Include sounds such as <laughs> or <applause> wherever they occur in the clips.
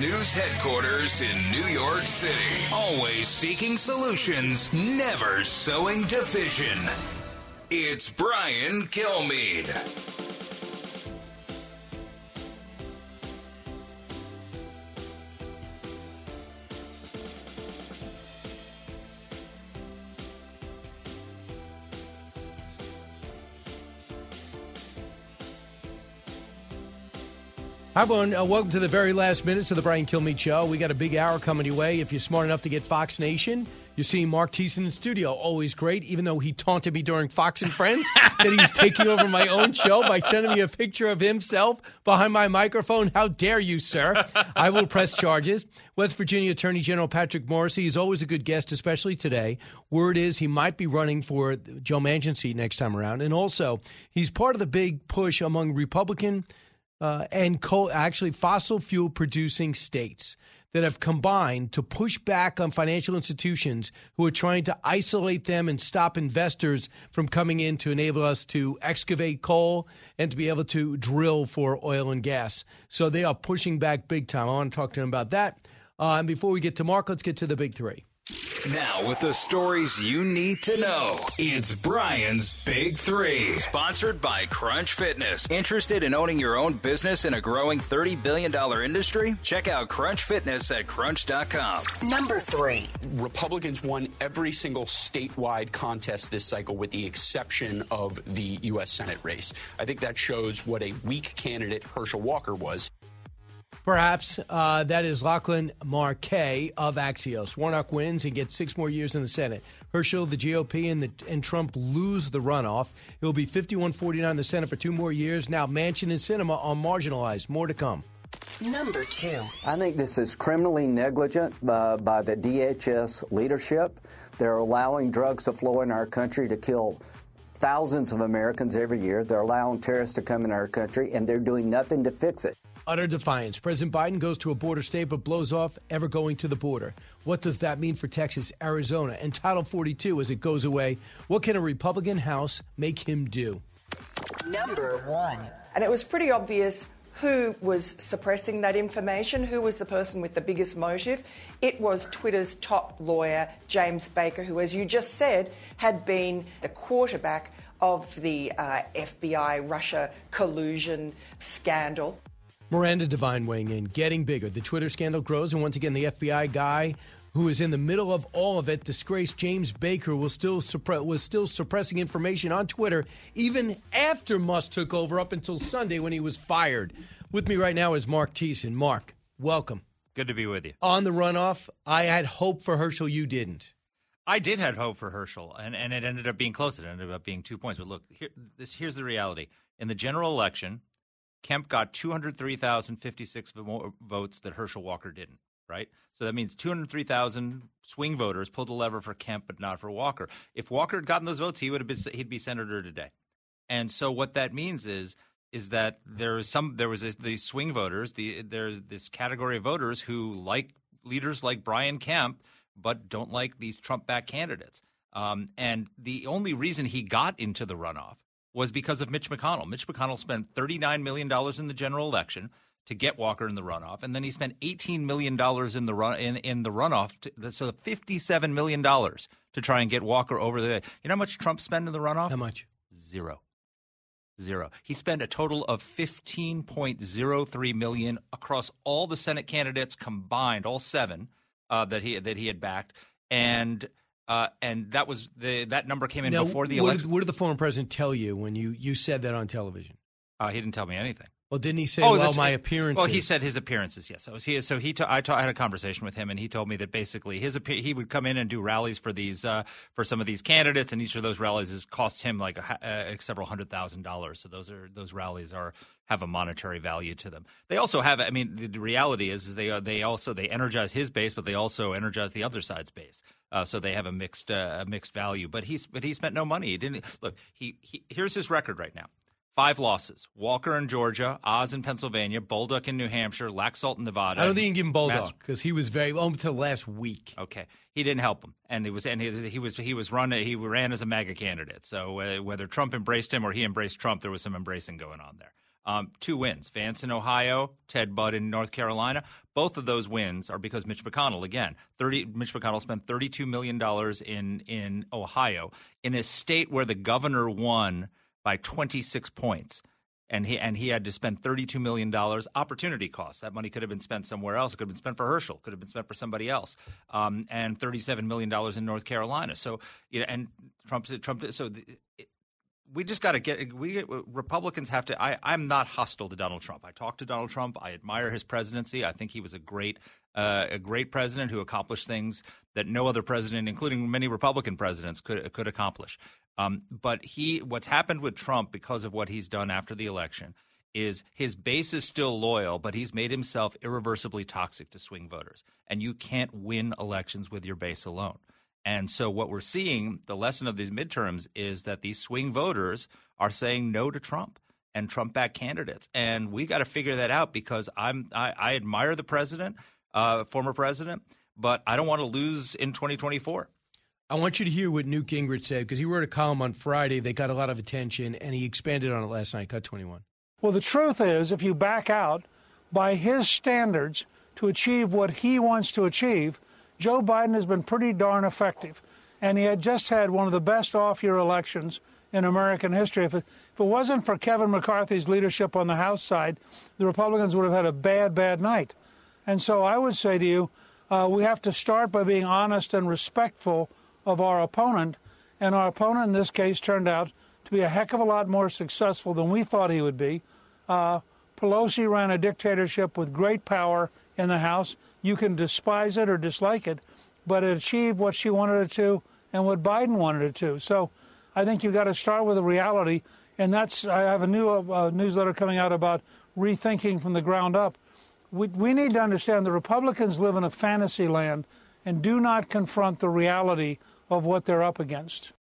News headquarters in New York City, always seeking solutions, never sowing division. It's Brian Kilmeade. Hi, everyone. Uh, welcome to the very last minutes of the Brian Kilmeade Show. We got a big hour coming your way. If you're smart enough to get Fox Nation, you're seeing Mark Thiessen in studio. Always great, even though he taunted me during Fox and Friends that he was <laughs> taking over my own show by sending me a picture of himself behind my microphone. How dare you, sir? I will press charges. West Virginia Attorney General Patrick Morrisey is always a good guest, especially today. Word is he might be running for Joe Manchin seat next time around. And also, he's part of the big push among Republican – uh, and coal, actually fossil fuel producing states that have combined to push back on financial institutions who are trying to isolate them and stop investors from coming in to enable us to excavate coal and to be able to drill for oil and gas. So they are pushing back big time. I want to talk to them about that. Uh, and before we get to Mark, let's get to the big three. Now, with the stories you need to know, it's Brian's Big Three. Sponsored by Crunch Fitness. Interested in owning your own business in a growing $30 billion industry? Check out Crunch Fitness at crunch.com. Number three. Republicans won every single statewide contest this cycle with the exception of the U.S. Senate race. I think that shows what a weak candidate Herschel Walker was. Perhaps uh, that is Lachlan Markay of Axios. Warnock wins and gets six more years in the Senate. Herschel, the GOP, and, the, and Trump lose the runoff. It will be 51 49 in the Senate for two more years. Now, Manchin and Sinema are marginalized. More to come. Number two. I think this is criminally negligent uh, by the DHS leadership. They're allowing drugs to flow in our country to kill thousands of Americans every year. They're allowing terrorists to come in our country, and they're doing nothing to fix it. Utter defiance. President Biden goes to a border state but blows off ever going to the border. What does that mean for Texas, Arizona, and Title 42 as it goes away? What can a Republican House make him do? Number one. And it was pretty obvious who was suppressing that information, who was the person with the biggest motive. It was Twitter's top lawyer, James Baker, who, as you just said, had been the quarterback of the uh, FBI Russia collusion scandal. Miranda Devine weighing in, getting bigger. The Twitter scandal grows, and once again, the FBI guy who is in the middle of all of it, disgraced James Baker, was still suppre- was still suppressing information on Twitter even after Musk took over, up until Sunday when he was fired. With me right now is Mark Thiessen. Mark, welcome. Good to be with you. On the runoff, I had hope for Herschel. You didn't. I did have hope for Herschel, and, and it ended up being close. It ended up being two points. But look, here, this, here's the reality. In the general election, Kemp got 203,056 votes that Herschel Walker didn't, right? So that means 203,000 swing voters pulled the lever for Kemp, but not for Walker. If Walker had gotten those votes, he would have been he'd be senator today. And so what that means is is that there is some there was this, these swing voters, the there's this category of voters who like leaders like Brian Kemp, but don't like these Trump-backed candidates. Um, and the only reason he got into the runoff was because of Mitch McConnell. Mitch McConnell spent $39 million in the general election to get Walker in the runoff, and then he spent $18 million in the run in, in the runoff, to, so $57 million to try and get Walker over the. You know how much Trump spent in the runoff? How much? Zero. Zero. He spent a total of 15.03 million across all the Senate candidates combined, all seven uh, that he that he had backed, and uh, and that was the that number came in now, before the what election. Did, what did the former president tell you when you, you said that on television? Uh, he didn't tell me anything. Well, didn't he say, well, my appearances? Well, he said his appearances. Yes. So he so he. ta- I, had a conversation with him, and he told me that basically his he would come in and do rallies for these uh, for some of these candidates, and each of those rallies is costs him like a, uh, several hundred thousand dollars. So those are those rallies are have a monetary value to them. They also have. I mean, the, the reality is, is they uh, they also they energize his base, but they also energize the other side's base. Uh, so they have a mixed uh, a mixed value. But he's but he spent no money. He didn't look. He, he here's his record right now. Five losses: Walker in Georgia, Oz in Pennsylvania, Bolduc in New Hampshire, Laxalt in Nevada. I don't think you can give him Bolduc because he was very well until last week. Okay, he didn't help him, and it was and he, he was he was run he ran as a MAGA candidate. So uh, whether Trump embraced him or he embraced Trump, there was some embracing going on there. Um, two wins: Vance in Ohio, Ted Budd in North Carolina. Both of those wins are because Mitch McConnell again. Thirty Mitch McConnell spent thirty-two million dollars in in Ohio in a state where the governor won by twenty-six points and he and he had to spend thirty-two million dollars opportunity costs. That money could have been spent somewhere else. It could have been spent for Herschel. Could have been spent for somebody else. Um, and thirty-seven million dollars in North Carolina. So you know, and Trump Trump. So the, we just got to get we Republicans have to. I, I'm not hostile to Donald Trump. I talked to Donald Trump. I admire his presidency. I think he was a great uh, a great president who accomplished things that no other president, including many Republican presidents, could could accomplish. Um, but he, what's happened with Trump because of what he's done after the election is his base is still loyal, but he's made himself irreversibly toxic to swing voters. And you can't win elections with your base alone. And so what we're seeing, the lesson of these midterms is that these swing voters are saying no to Trump and Trump backed candidates. And we got to figure that out because I'm I, I admire the president, uh, former president, but I don't want to lose in 2024. I want you to hear what Newt Gingrich said because he wrote a column on Friday that got a lot of attention, and he expanded on it last night. Cut 21. Well, the truth is, if you back out by his standards to achieve what he wants to achieve, Joe Biden has been pretty darn effective. And he had just had one of the best off year elections in American history. If it, if it wasn't for Kevin McCarthy's leadership on the House side, the Republicans would have had a bad, bad night. And so I would say to you, uh, we have to start by being honest and respectful of our opponent. And our opponent in this case turned out to be a heck of a lot more successful than we thought he would be. Uh, Pelosi ran a dictatorship with great power in the House. You can despise it or dislike it, but it achieved what she wanted it to and what Biden wanted it to. So I think you've got to start with a reality. And that's, I have a new uh, newsletter coming out about rethinking from the ground up. We, we need to understand the Republicans live in a fantasy land and do not confront the reality of what they're up against.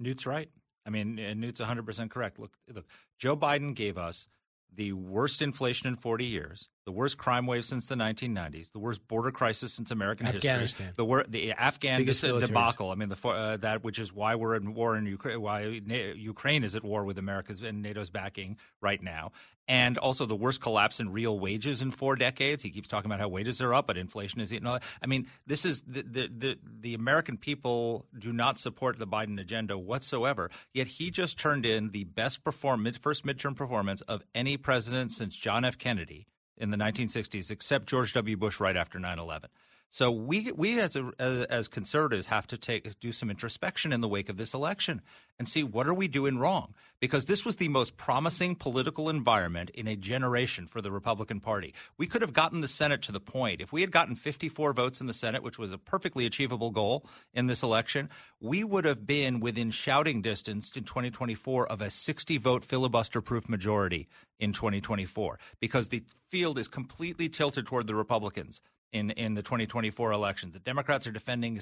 Newt's right. I mean, and Newt's 100% correct. Look, look, Joe Biden gave us the worst inflation in 40 years, the worst crime wave since the 1990s, the worst border crisis since American Afghanistan. history, the wor- the Afghan Biggest dis- militaries. debacle. I mean, the uh, that which is why we're in war in Ukraine, why Na- Ukraine is at war with America's and NATO's backing right now, and also the worst collapse in real wages in four decades. He keeps talking about how wages are up, but inflation is eating. I mean, this is the the the, the American people do not support the Biden agenda whatsoever. Yet he just turned in the best perform first midterm performance of any president since John F. Kennedy in the 1960s, except George W. Bush right after 9/11. So we we as a, as, conservatives have to take do some introspection in the wake of this election and see what are we doing wrong? Because this was the most promising political environment in a generation for the Republican Party. We could have gotten the Senate to the point. If we had gotten 54 votes in the Senate, which was a perfectly achievable goal in this election, we would have been within shouting distance in 2024 of a 60 vote filibuster proof majority in 2024 because the field is completely tilted toward the Republicans in in the 2024 elections. The Democrats are defending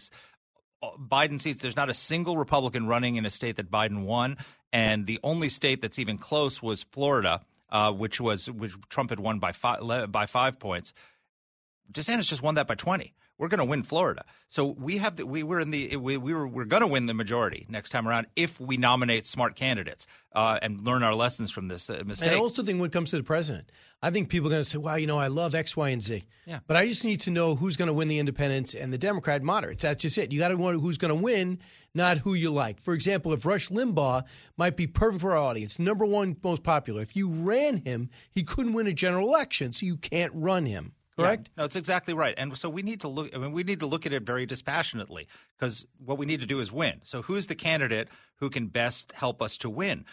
Biden seats. There's not a single Republican running in a state that Biden won, and the only state that's even close was Florida, uh, which was which Trump had won by five by five points. DeSantis just won that by 20. We're going to win Florida, so we have the, we were in the we, we were we're going to win the majority next time around if we nominate smart candidates uh, and learn our lessons from this uh, mistake. And I also think when it comes to the president, I think people are going to say, "Well, you know, I love X, Y, and Z." Yeah. But I just need to know who's going to win the independents and the Democrat moderates. That's just it. You got to know who's going to win, not who you like. For example, if Rush Limbaugh might be perfect for our audience, number one most popular. If you ran him, he couldn't win a general election, so you can't run him. Correct. Yeah, no, it's exactly right. And so we need to look. I mean, we need to look at it very dispassionately because what we need to do is win. So who's the candidate who can best help us to win?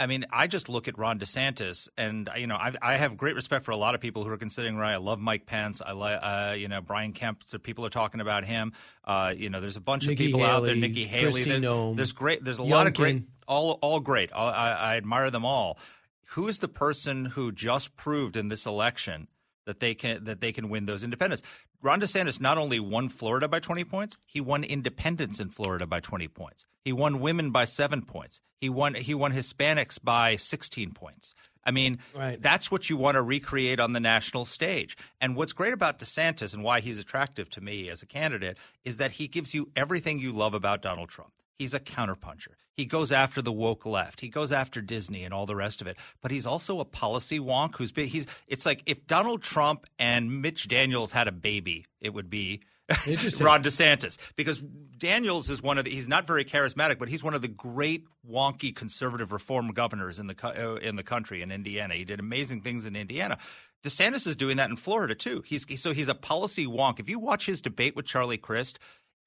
I mean, I just look at Ron DeSantis, and you know, I, I have great respect for a lot of people who are considering right. I love Mike Pence. I like, uh, you know, Brian Kemp. So people are talking about him. Uh, you know, there's a bunch Nikki of people Haley, out there. Nikki Haley. There- Noem, there's great. There's a lot of great. All all great. I, I, I admire them all. Who is the person who just proved in this election that they can that they can win those independents? Ron DeSantis not only won Florida by 20 points, he won independents in Florida by 20 points. He won women by 7 points. He won he won Hispanics by 16 points. I mean, Right. that's what you want to recreate on the national stage. And what's great about DeSantis and why he's attractive to me as a candidate is that he gives you everything you love about Donald Trump. He's a counterpuncher. He goes after the woke left. He goes after Disney and all the rest of it. But he's also a policy wonk who's been, he's it's like if Donald Trump and Mitch Daniels had a baby, it would be. <laughs> Ron DeSantis because Daniels is one of the he's not very charismatic, but he's one of the great wonky conservative reform governors in the uh, in the country in Indiana. He did amazing things in Indiana. DeSantis is doing that in Florida too. He's so he's a policy wonk. If you watch his debate with Charlie Crist,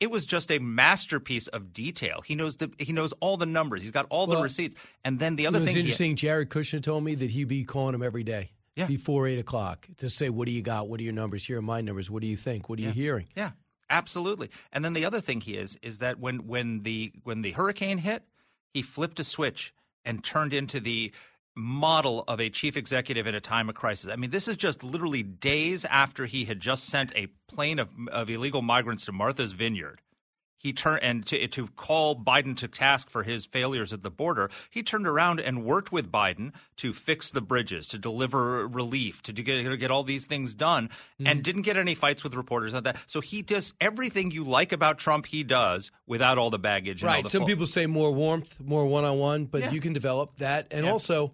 it was just a masterpiece of detail. He knows the he knows all the numbers. He's got all the receipts. And then the other thing, he- interesting. Jared Kushner told me that he'd be calling him every day Yeah. before eight o'clock to say, "What do you got? What are your numbers? Here are my numbers. What do you think? What are you hearing?" Yeah, absolutely. And then the other thing he is is that when when the when the hurricane hit, he flipped a switch and turned into the model of a chief executive in a time of crisis. I mean, this is just literally days after he had just sent a plane of, of illegal migrants to Martha's Vineyard. He turned and to, to call Biden to task for his failures at the border. He turned around and worked with Biden to fix the bridges, to deliver relief, to, get, to get all these things done, Mm-hmm. and didn't get any fights with reporters on that. So he does everything you like about Trump. He does without all the baggage. And all Right. the Some full- people say more warmth, more one on one, but Yeah. you can develop that. And Yeah. also,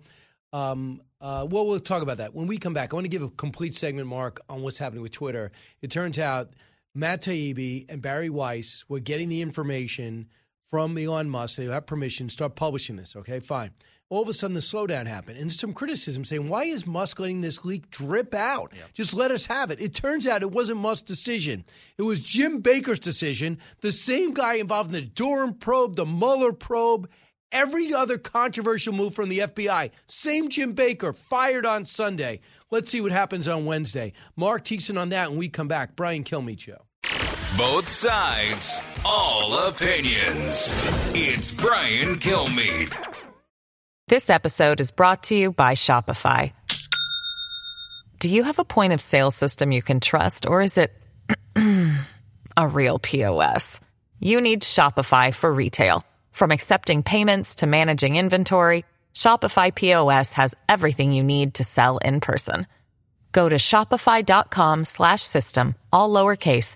um, uh, well, we'll talk about that when we come back. I want to give a complete segment, Mark, on what's happening with Twitter. It turns out Matt Taibbi and Bari Weiss were getting the information from Elon Musk. They have permission to start publishing this. Okay, fine. All of a sudden, the slowdown happened, and some criticism saying, "Why is Musk letting this leak drip out? Just let us have it." It turns out it wasn't Musk's decision; it was Jim Baker's decision. The same guy involved in the Durham probe, the Mueller probe, every other controversial move from the FBI. Same Jim Baker fired on Sunday. Let's see what happens on Wednesday. Mark Thiessen on that, and we come back. Brian Kilmeade show. Both sides, all opinions. It's Brian Kilmeade. This episode is brought to you by Shopify. Do you have a point of sale system you can trust, or is it <clears throat> a real POS? You need Shopify for retail. From accepting payments to managing inventory, Shopify POS has everything you need to sell in person. Go to shopify.com slash system, all lowercase,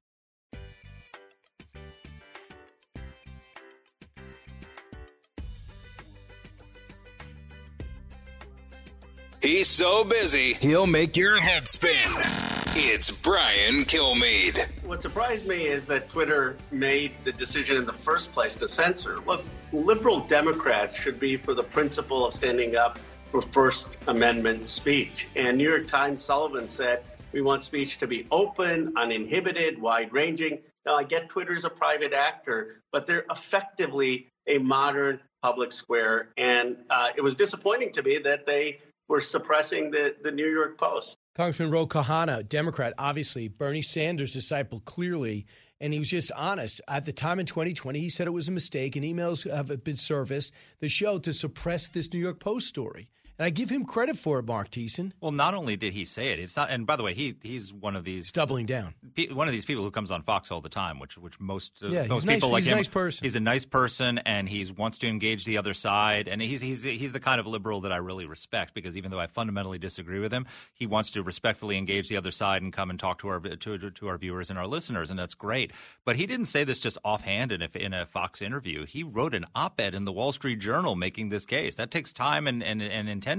He's so busy, he'll make your head spin. It's Brian Kilmeade. What surprised me is that Twitter made the decision in the first place to censor. Look, liberal Democrats should be for the principle of standing up for First Amendment speech. And New York Times Sullivan said, we want speech to be open, uninhibited, wide ranging. Now, I get Twitter's a private actor, but they're effectively a modern public square. And uh, it was disappointing to me that they were suppressing the, the New York Post. Congressman Ro Khanna, Democrat, obviously Bernie Sanders' disciple, clearly, and he was just honest. At the time in 2020, he said it was a mistake, and emails have been surfaced that show to suppress this New York Post story. And I give him credit for it, Mark Thiessen. Well, not only did he say it, it's not. And by the way, he he's one of these doubling down. One of these people who comes on Fox all the time, which which most uh, yeah, most nice, people like he's him. A nice person. He's a nice person, and he wants to engage the other side. And he's he's he's the kind of liberal that I really respect because even though I fundamentally disagree with him, he wants to respectfully engage the other side and come and talk to our to, to our viewers and our listeners, and that's great. But he didn't say this just offhand in a, in a Fox interview. He wrote an op-ed in the Wall Street Journal making this case. That takes time and and, and intention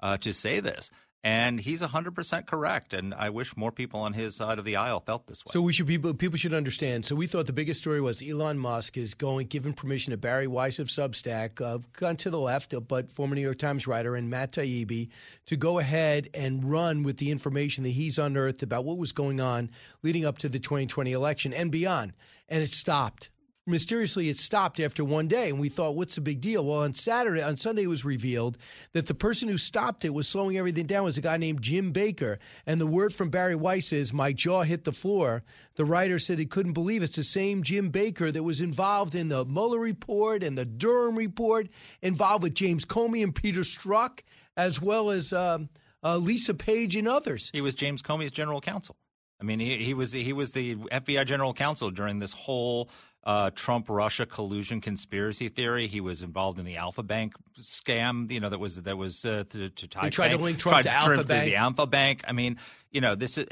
uh, to say this. And he's 100% correct. And I wish more people on his side of the aisle felt this way. So we should people people should understand. So we thought the biggest story was Elon Musk is going giving permission to Bari Weiss of Substack, uh, gone to the left, but former New York Times writer, and Matt Taibbi to go ahead and run with the information that he's unearthed about what was going on leading up to the 2020 election and beyond. And it stopped mysteriously it stopped after one day and we thought what's the big deal? Well on saturday on sunday it was revealed that the person who stopped it was slowing everything down was a guy named jim baker and the word from bari weiss is my jaw hit the floor. The writer said he couldn't believe it's the same jim baker that was involved in the mueller report and the durham report involved with james comey and peter strzok as well as um, uh, lisa page and others. He was james comey's general counsel. I mean, he, he was he was the FBI general counsel during this whole uh, Trump Russia collusion conspiracy theory. He was involved in the Alfa Bank scam. You know that was that was uh, to, to tie. They tried bank, to link Trump tried to Alfa Bank. The Alfa Bank. I mean, you know this is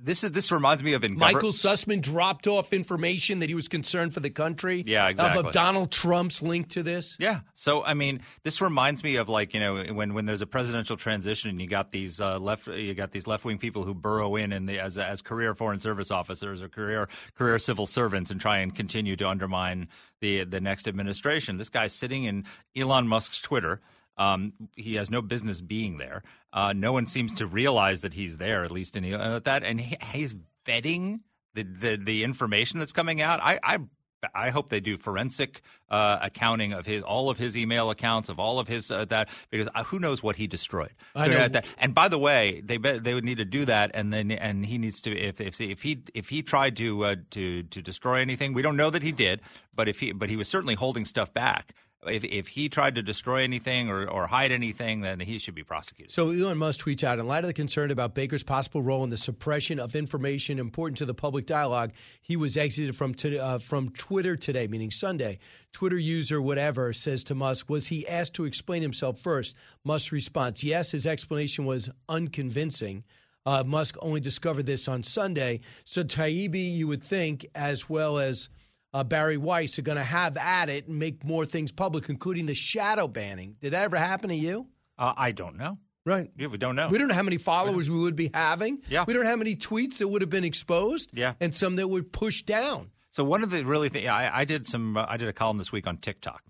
this is this reminds me of in Michael Sussmann dropped off information that he was concerned for the country. Yeah, exactly. Of, of Donald Trump's link to this. Yeah. So I mean, this reminds me of like you know when when there's a presidential transition and you got these uh, left you got these left wing people who burrow in and as as career foreign service officers or career career civil servants and try and continue to undermine the the next administration. This guy's sitting in Elon Musk's Twitter. Um, he has no business being there. Uh, no one seems to realize that he's there, at least in uh, that. And he, he's vetting the, the, the information that's coming out. I, I I hope they do forensic uh, accounting of his all of his email accounts of all of his uh, that because uh, who knows what he destroyed. I know. And by the way, they they would need to do that, and then and he needs to if if if he if he tried to uh, to to destroy anything, we don't know that he did, but if he but he was certainly holding stuff back. If, if he tried to destroy anything or, or hide anything, then he should be prosecuted. So Elon Musk tweets out, in light of the concern about Baker's possible role in the suppression of information important to the public dialogue, he was exited from t- uh, from Twitter today, meaning Sunday. Twitter user whatever says to Musk, was he asked to explain himself first? Musk's response, yes. His explanation was unconvincing. Uh, Musk only discovered this on Sunday. So Taibbi, you would think, as well as uh, Bari Weiss, are going to have at it and make more things public, including the shadow banning. Did that ever happen to you? Uh, I don't know. Right. Yeah, we don't know. We don't know how many followers we would be having. Yeah. We don't know how many tweets that would have been exposed. Yeah. And some that were pushed down. So one of the really thing I, I did some uh, I did a column this week on TikTok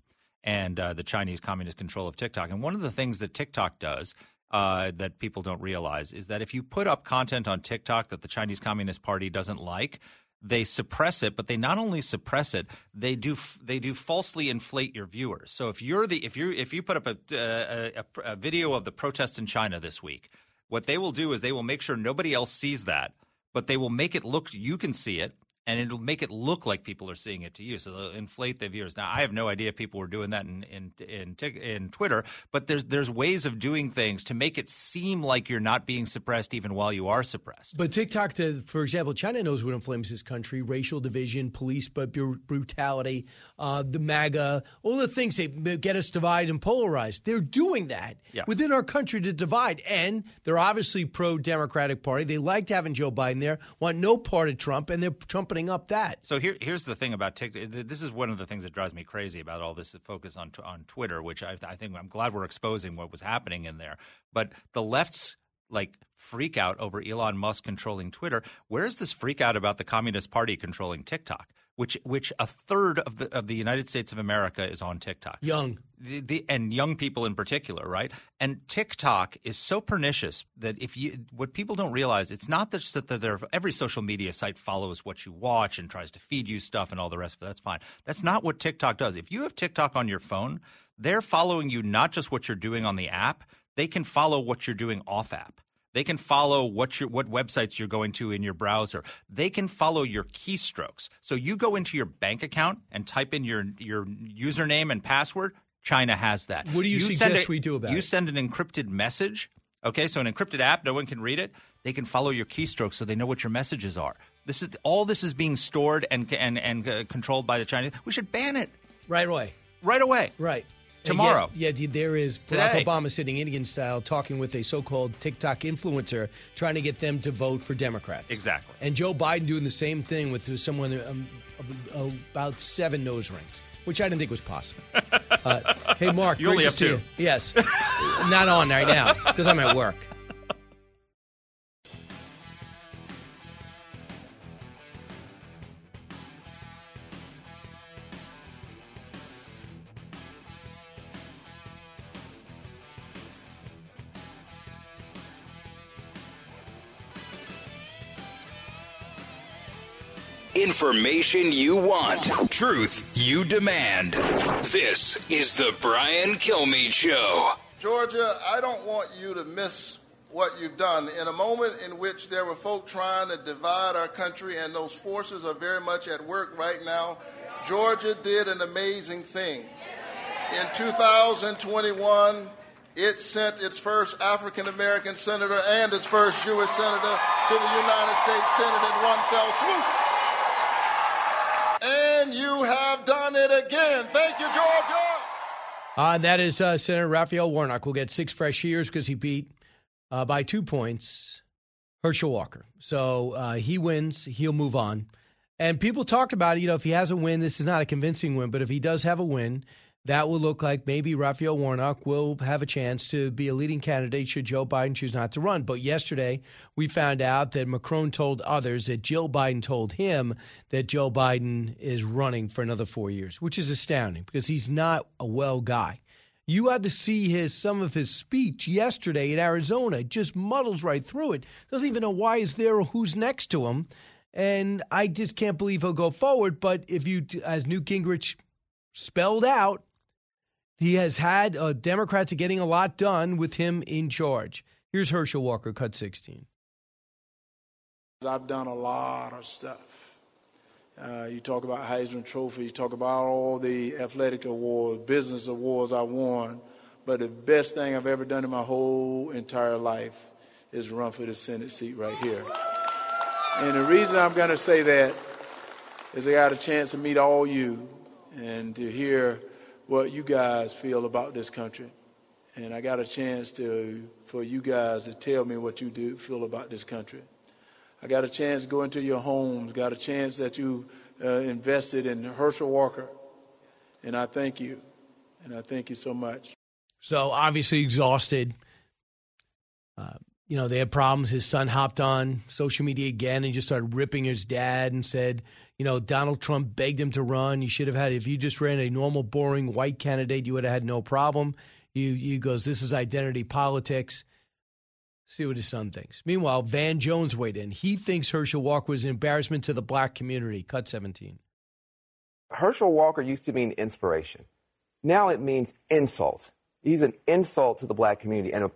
and uh, the Chinese communist control of TikTok. And one of the things that TikTok does uh, that people don't realize is that if you put up content on TikTok that the Chinese Communist Party doesn't like, they suppress it. But they not only suppress it, they do they do falsely inflate your viewers. So if you're the if you if you put up a, uh, a, a, a video of the protest in China this week, what they will do is they will make sure nobody else sees that, but they will make it look you can see it and it'll make it look like people are seeing it to you. So they'll inflate the viewers. Now, I have no idea if people were doing that in in in, in Twitter, but there's there's ways of doing things to make it seem like you're not being suppressed even while you are suppressed. But TikTok, to, for example, China knows what inflames this country: racial division, police brutality, uh, the MAGA, all the things that get us divided and polarized. They're doing that Yeah. within our country to divide, and they're obviously pro-Democratic Party. They liked having Joe Biden there, want no part of Trump, and they're trumpeting up that. So here, here's the thing about TikTok. This is one of the things that drives me crazy about all this focus on on Twitter, which I, I think I'm glad we're exposing what was happening in there. But the left's like freak out over Elon Musk controlling Twitter. Where is this freak out about the Communist Party controlling TikTok? Which which a third of the of the United States of America is on TikTok. Young. The, the, and young people in particular, right? And TikTok is so pernicious that if you what people don't realize, it's not just that they're, every social media site follows what you watch and tries to feed you stuff and all the rest of it. That's fine. That's not what TikTok does. If you have TikTok on your phone, they're following you not just what you're doing on the app, they can follow what you're doing off app. They can follow what your what websites you're going to in your browser. They can follow your keystrokes. So you go into your bank account and type in your your username and password. China has that. What do you send suggest a- we do about You it? You send an encrypted message. Okay, so an encrypted app, no one can read it. They can follow your keystrokes, so they know what your messages are. This is all. This is being stored and and and uh, controlled by the Chinese. We should ban it Right away. right away. Right. Tomorrow. Yeah, yeah, there is Barack Today. Obama sitting Indian style talking with a so called TikTok influencer trying to get them to vote for Democrats. Exactly. And Joe Biden doing the same thing with someone um, about seven nose rings, which I didn't think was possible. <laughs> Uh, hey, Mark. You only to have see two. you. Yes. <laughs> Not on right now because I'm at work. Information you want, truth you demand. This is the Brian Kilmeade Show. Georgia, I don't want you to miss what you've done. In a moment in which there were folk trying to divide our country, and those forces are very much at work right now, Georgia did an amazing thing. In 2021, it sent its first African American senator and its first Jewish senator to the United States Senate in one fell swoop. And you have done it again. Thank you, Georgia. Uh, that is uh, Senator Raphael Warnock will get six fresh years because he beat uh, by two points Herschel Walker. So uh, he wins, he'll move on. And people talked about, you know, if he has a win, this is not a convincing win, but if he does have a win, that will look like maybe Raphael Warnock will have a chance to be a leading candidate should Joe Biden choose not to run. But yesterday, we found out that Macron told others that Jill Biden told him that Joe Biden is running for another four years, which is astounding because he's not a well guy. You had to see his some of his speech yesterday in Arizona. It just muddles right through it. Doesn't even know why he's there or who's next to him. And I just can't believe he'll go forward. But if you, as Newt Gingrich spelled out, he has had uh, Democrats are getting a lot done with him in charge. Here's Herschel Walker, cut 16. I've done a lot of stuff. Uh, you talk about Heisman Trophy, you talk about all the athletic awards, business awards I won, but the best thing I've ever done in my whole entire life is run for the Senate seat right here. And the reason I'm going to say that is I got a chance to meet all you and to hear what you guys feel about this country. And I got a chance to for you guys to tell me what you do feel about this country. I got a chance going to go into your homes, got a chance that you uh, invested in Herschel Walker. And I thank you. And I thank you so much. So obviously exhausted. Uh, you know, they had problems. His son hopped on social media again and just started ripping his dad and said, you know, Donald Trump begged him to run. You should have had, if you just ran a normal, boring white candidate, you would have had no problem. You, you goes, this is identity politics. See what his son thinks. Meanwhile, Van Jones weighed in. He thinks Herschel Walker was an embarrassment to the black community. Cut 17. Herschel Walker used to mean inspiration. Now it means insult. He's an insult to the black community. And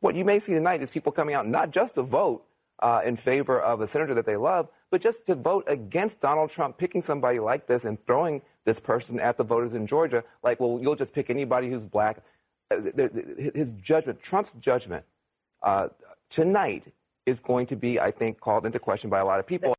what you may see tonight is people coming out not just to vote uh, in favor of the senator that they love, but just to vote against Donald Trump, picking somebody like this and throwing this person at the voters in Georgia, like, well, you'll just pick anybody who's black. Uh, His judgment, Trump's judgment uh, tonight is going to be, I think, called into question by a lot of people.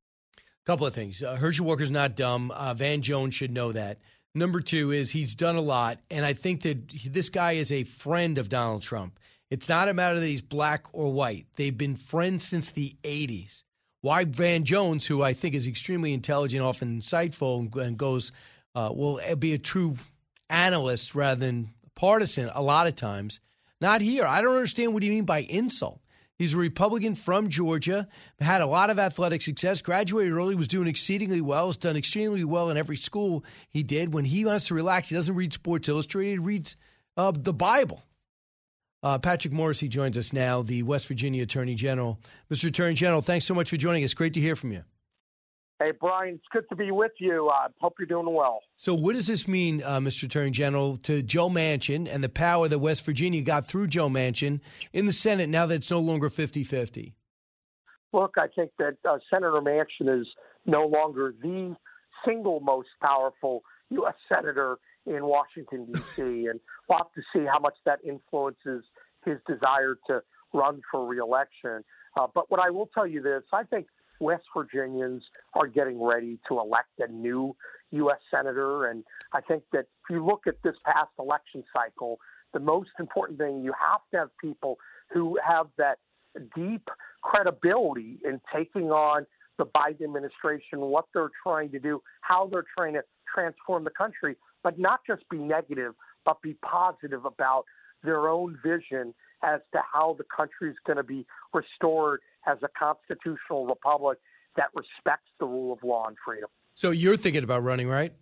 couple of things. Uh, Herschel Walker's not dumb. Uh, Van Jones should know that. Number two is he's done a lot, and I think that this guy is a friend of Donald Trump. It's not a matter that he's black or white. They've been friends since the 80s. Why Van Jones, who I think is extremely intelligent, often insightful, and- and goes, uh, will be a true analyst rather than partisan a lot of times. Not here. I don't understand what you mean by insult. He's a Republican from Georgia, had a lot of athletic success, graduated early, was doing exceedingly well, has done extremely well in every school he did. When he wants to relax, he doesn't read Sports Illustrated, he reads uh, the Bible. Uh, Patrick Morrisey joins us now, the West Virginia Attorney General. Mr. Attorney General, thanks so much for joining us. Great to hear from you. Hey, Brian, it's good to be with you. I uh, hope you're doing well. So, what does this mean, uh, Mr. Attorney General, to Joe Manchin and the power that West Virginia got through Joe Manchin in the Senate now that it's no longer 50 50? Look, I think that uh, Senator Manchin is no longer the single most powerful U.S. senator in Washington D.C. <laughs> and we'll have to see how much that influences his desire to run for reelection. Uh, but what I will tell you this, I think West Virginians are getting ready to elect a new U.S. senator, and I think that if you look at this past election cycle, the most important thing you have to have people who have that deep credibility in taking on the Biden administration, what they're trying to do, how they're trying to transform the country, but not just be negative, but be positive about their own vision as to how the country is going to be restored as a constitutional republic that respects the rule of law and freedom. So you're thinking about running, right?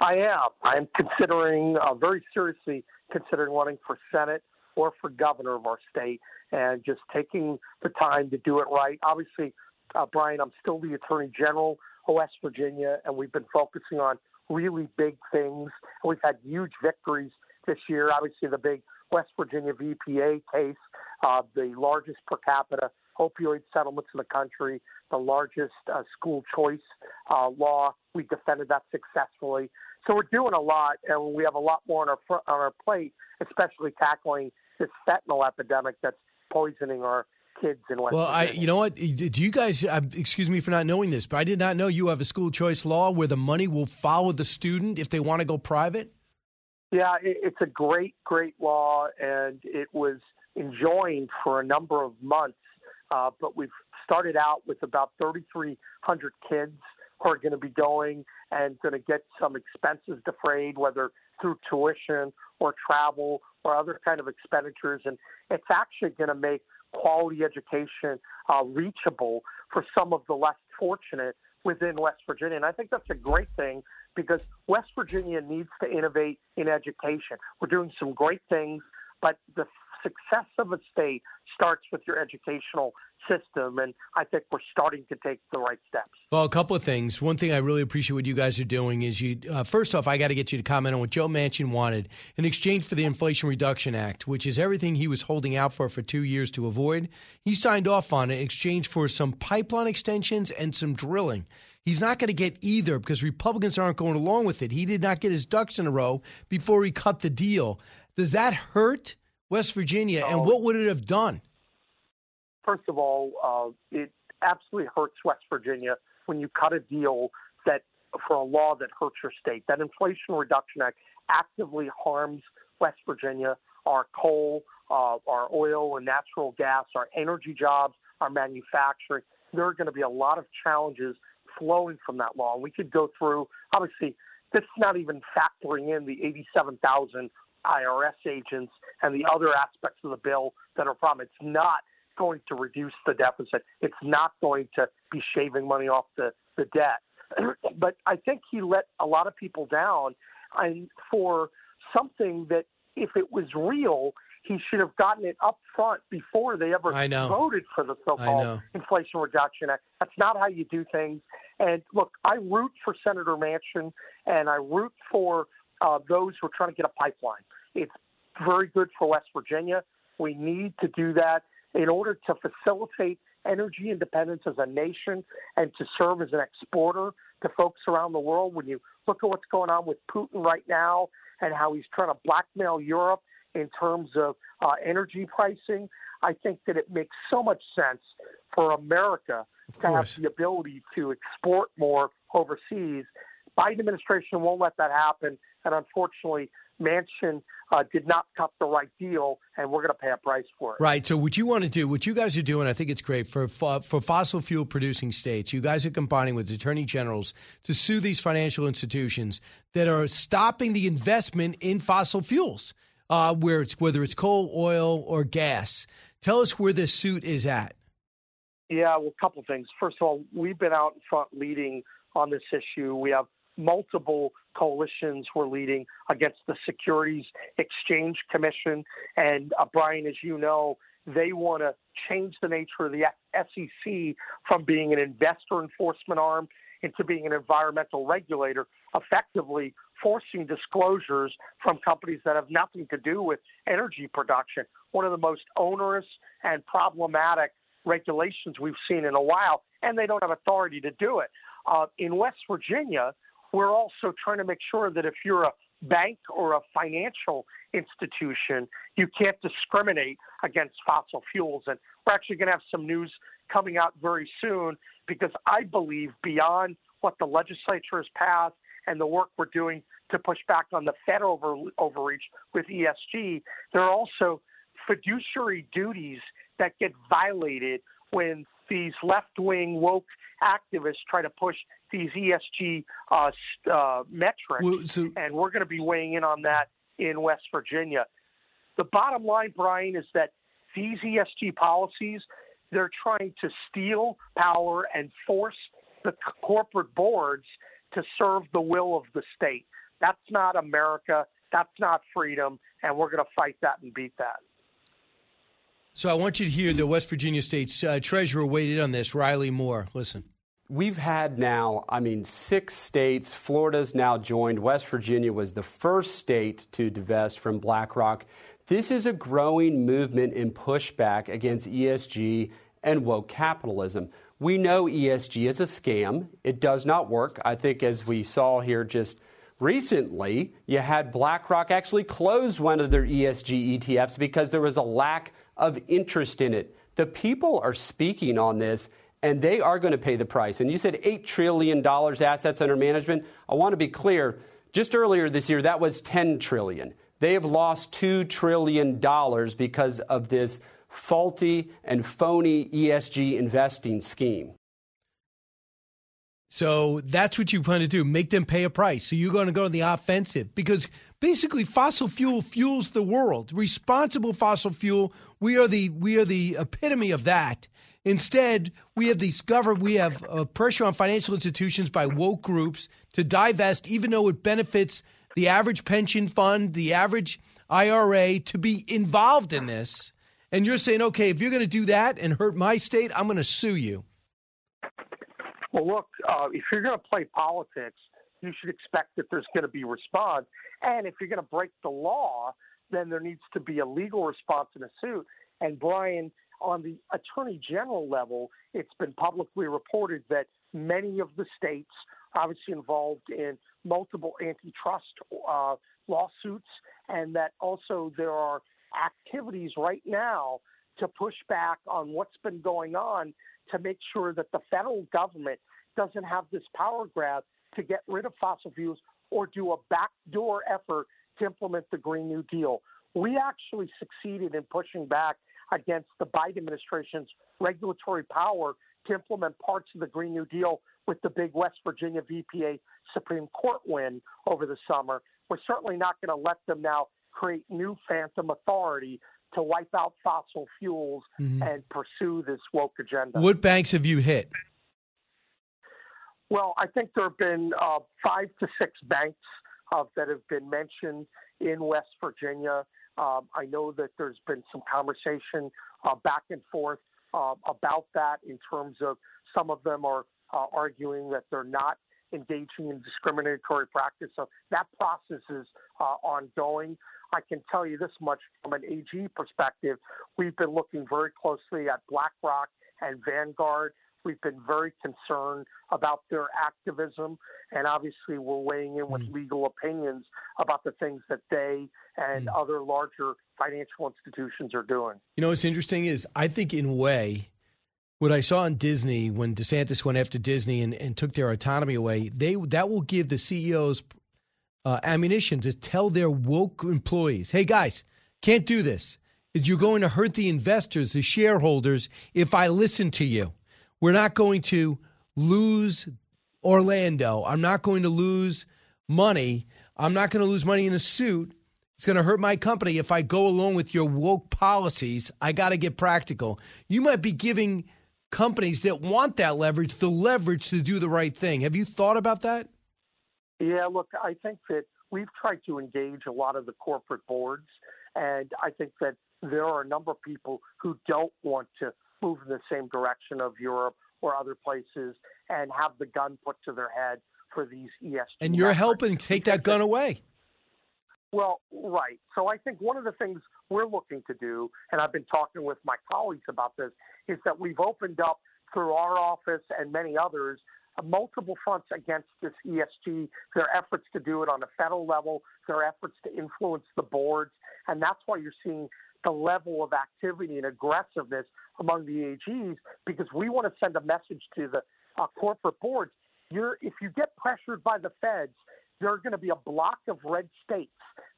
I am. I'm considering uh, very seriously considering running for Senate or for governor of our state, and just taking the time to do it right. Obviously, uh, Brian, I'm still the Attorney General of West Virginia, and we've been focusing on really big things. We've had huge victories this year. Obviously, the big West Virginia v. EPA case, uh, the largest per capita opioid settlements in the country, the largest uh, school choice uh, law. We defended that successfully. So we're doing a lot, and we have a lot more on our fr- on our plate, especially tackling this fentanyl epidemic that's poisoning our kids in West well, Virginia. I, you know what? Do you guys? Uh, excuse me for not knowing this, but I did not know you have a school choice law where the money will follow the student if they want to go private. Yeah, it, it's a great, great law, and it was enjoined for a number of months. Uh, but we've started out with about 3,300 kids who are going to be going and going to get some expenses defrayed, whether through tuition or travel or other kind of expenditures. And it's actually going to make quality education uh, reachable for some of the less fortunate within West Virginia. And I think that's a great thing because West Virginia needs to innovate in education. We're doing some great things, but the success of a state starts with your educational system, and I think we're starting to take the right steps. Well, a couple of things. One thing I really appreciate what you guys are doing is you. Uh, first off, I got to get you to comment on what Joe Manchin wanted in exchange for the Inflation Reduction Act, which is everything he was holding out for for two years to avoid. He signed off on it in exchange for some pipeline extensions and some drilling. He's not going to get either because Republicans aren't going along with it. He did not get his ducks in a row before he cut the deal. Does that hurt West Virginia, and what would it have done? First of all, uh, it absolutely hurts West Virginia when you cut a deal that for a law that hurts your state. That Inflation Reduction Act actively harms West Virginia, our coal, uh, our oil and natural gas, our energy jobs, our manufacturing. There are going to be a lot of challenges flowing from that law. And we could go through, obviously, this is not even factoring in the 87,000 IRS agents and the other aspects of the bill that are problem. It's not going to reduce the deficit. It's not going to be shaving money off the, the debt. <clears throat> but I think he let a lot of people down and for something that if it was real, he should have gotten it up front before they ever voted for the so-called. Inflation Reduction Act. That's not how you do things. And look, I root for Senator Manchin, and I root for uh, those who are trying to get a pipeline. It's very good for West Virginia. We need to do that in order to facilitate energy independence as a nation and to serve as an exporter to folks around the world. When you look at what's going on with Putin right now and how he's trying to blackmail Europe in terms of uh, energy pricing, I think that it makes so much sense for America to have the ability to export more overseas. Biden administration won't let that happen, and unfortunately, Manchin uh, did not cut the right deal, and we're going to pay a price for it. Right. So what you want to do, what you guys are doing, I think it's great for for fossil fuel producing states. You guys are combining with attorney generals to sue these financial institutions that are stopping the investment in fossil fuels, uh, where it's whether it's coal, oil, or gas. Tell us where this suit is at. Yeah, well, a couple things. First of all, we've been out in front leading on this issue. We have multiple coalitions we're leading against the Securities Exchange Commission. And uh, Brian, as you know, they want to change the nature of the SEC from being an investor enforcement arm into being an environmental regulator, effectively forcing disclosures from companies that have nothing to do with energy production. One of the most onerous and problematic regulations we've seen in a while, and they don't have authority to do it. Uh, in West Virginia, we're also trying to make sure that if you're a bank or a financial institution, you can't discriminate against fossil fuels. And we're actually going to have some news coming out very soon because I believe beyond what the legislature has passed and the work we're doing to push back on the Fed over, overreach with ESG, there are also fiduciary duties that get violated when these left wing woke activists try to push these ESG uh, uh, metrics. Well, so- and we're going to be weighing in on that in West Virginia. The bottom line, Brian, is that these ESG policies, they're trying to steal power and force the corporate boards to serve the will of the state. That's not America. That's not freedom. And we're going to fight that and beat that. So I want you to hear the West Virginia State's uh, treasurer weighed in on this, Riley Moore. Listen. We've had now, I mean, six states. Florida's now joined. West Virginia was the first state to divest from BlackRock. This is a growing movement in pushback against ESG and woke capitalism. We know ESG is a scam. It does not work. I think, as we saw here just recently, you had BlackRock actually close one of their ESG ETFs because there was a lack of interest in it. The people are speaking on this and they are going to pay the price. And you said $8 trillion assets under management. I want to be clear. Just earlier this year, that was 10 trillion. They have lost $2 trillion because of this faulty and phony ESG investing scheme. So that's what you plan to do make them pay a price. So you're going to go on the offensive because basically fossil fuel fuels the world. Responsible fossil fuel, we are the we are the epitome of that. Instead, we have discovered we have uh, pressure on financial institutions by woke groups to divest, even though it benefits the average pension fund, the average IRA, to be involved in this. And you're saying, okay, if you're going to do that and hurt my state, I'm going to sue you. Well, look, uh, if you're going to play politics, you should expect that there's going to be response. And if you're going to break the law, then there needs to be a legal response in a suit. And Brian, on the attorney general level, it's been publicly reported that many of the states obviously involved in multiple antitrust uh, lawsuits, and that also there are activities right now to push back on what's been going on to make sure that the federal government doesn't have this power grab to get rid of fossil fuels or do a backdoor effort to implement the Green New Deal. We actually succeeded in pushing back against the Biden administration's regulatory power to implement parts of the Green New Deal with the big West Virginia v. EPA Supreme Court win over the summer. We're certainly not going to let them now create new phantom authority to wipe out fossil fuels Mhm. and pursue this woke agenda. What banks have you hit? Well, I think there have been uh, five to six banks uh, that have been mentioned in West Virginia. Um, I know that there's been some conversation uh, back and forth uh, about that in terms of some of them are uh, arguing that they're not engaging in discriminatory practice. So that process is uh, ongoing. I can tell you this much from an AG perspective. We've been looking very closely at BlackRock and Vanguard. We've been very concerned about their activism, and obviously, we're weighing in with legal opinions about the things that they and other larger financial institutions are doing. You know what's interesting is I think in a way, what I saw in Disney when DeSantis went after Disney and, and took their autonomy away, they that will give the CEOs uh, ammunition to tell their woke employees, "Hey guys, can't do this. You're going to hurt the investors, the shareholders, if I listen to you. We're not going to lose Orlando. I'm not going to lose money. I'm not going to lose money in a suit. It's going to hurt my company if I go along with your woke policies. I got to get practical. You might be giving companies that want that leverage the leverage to do the right thing. Have you thought about that? Yeah, look, I think that we've tried to engage a lot of the corporate boards, and I think that there are a number of people who don't want to move in the same direction of Europe or other places and have the gun put to their head for these ESG. And you're efforts. helping take that gun away. Well, right. So I think one of the things we're looking to do, and I've been talking with my colleagues about this, is that we've opened up through our office and many others uh, multiple fronts against this ESG. Their efforts to do it on a federal level, their efforts to influence the boards, and that's why you're seeing the level of activity and aggressiveness among the AGs because we want to send a message to the uh, corporate boards. You're, if you get pressured by the feds, there are going to be a block of red states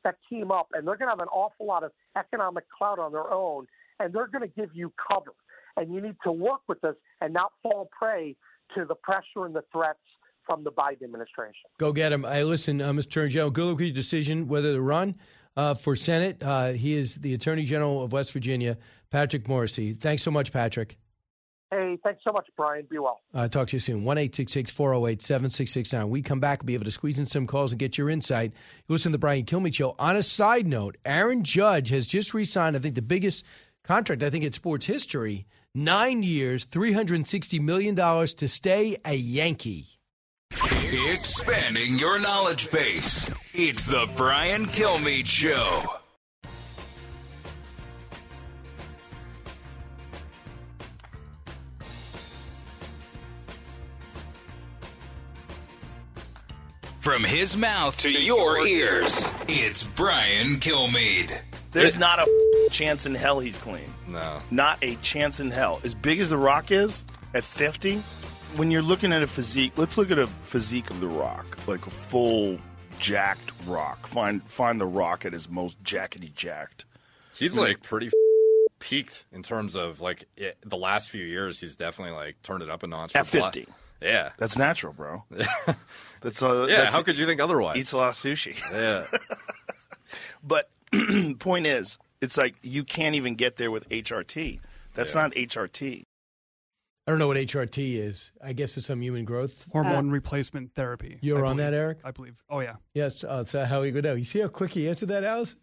that team up, and they're going to have an awful lot of economic clout on their own, and they're going to give you cover. And you need to work with this and not fall prey to the pressure and the threats from the Biden administration. Go get him. I listen, uh, Mr. Attorney General. Good luck with your decision whether to run uh, for Senate. Uh, he is the Attorney General of West Virginia, Patrick Morrisey. Thanks so much, Patrick. Hey, thanks so much, Brian. Be well. Uh, talk to you soon. 1 408 7669. We come back, be able to squeeze in some calls and get your insight. You listen to the Brian Kilmeade Show. On a side note, Aaron Judge has just re signed, I think, the biggest contract, I think, in sports history nine years, $360 million to stay a Yankee. Expanding your knowledge base. It's the Brian Kilmeade Show. From his mouth to, your ears, it's Brian Kilmeade. There's not a chance in hell he's clean. No. Not a chance in hell. As big as The Rock is at 50, when you're looking at a physique, let's look at a physique of The Rock, like a full jacked Rock. Find find The Rock at his most jackety jacked. He's like pretty f- peaked in terms of like it, the last few years. He's definitely like turned it up a notch. At for Bla- 50. Yeah. That's natural, bro. <laughs> That's uh, Yeah, that's- how could you think otherwise? Eats a lot of sushi. Yeah. <laughs> but <clears throat> point is, it's like you can't even get there with HRT. That's not HRT. I don't know what HRT is. I guess it's some human growth. Hormone replacement therapy. You're I on that. Eric? I believe. Oh yeah. Yes, uh, that's how he would know. You see how quick he answered that, Alice?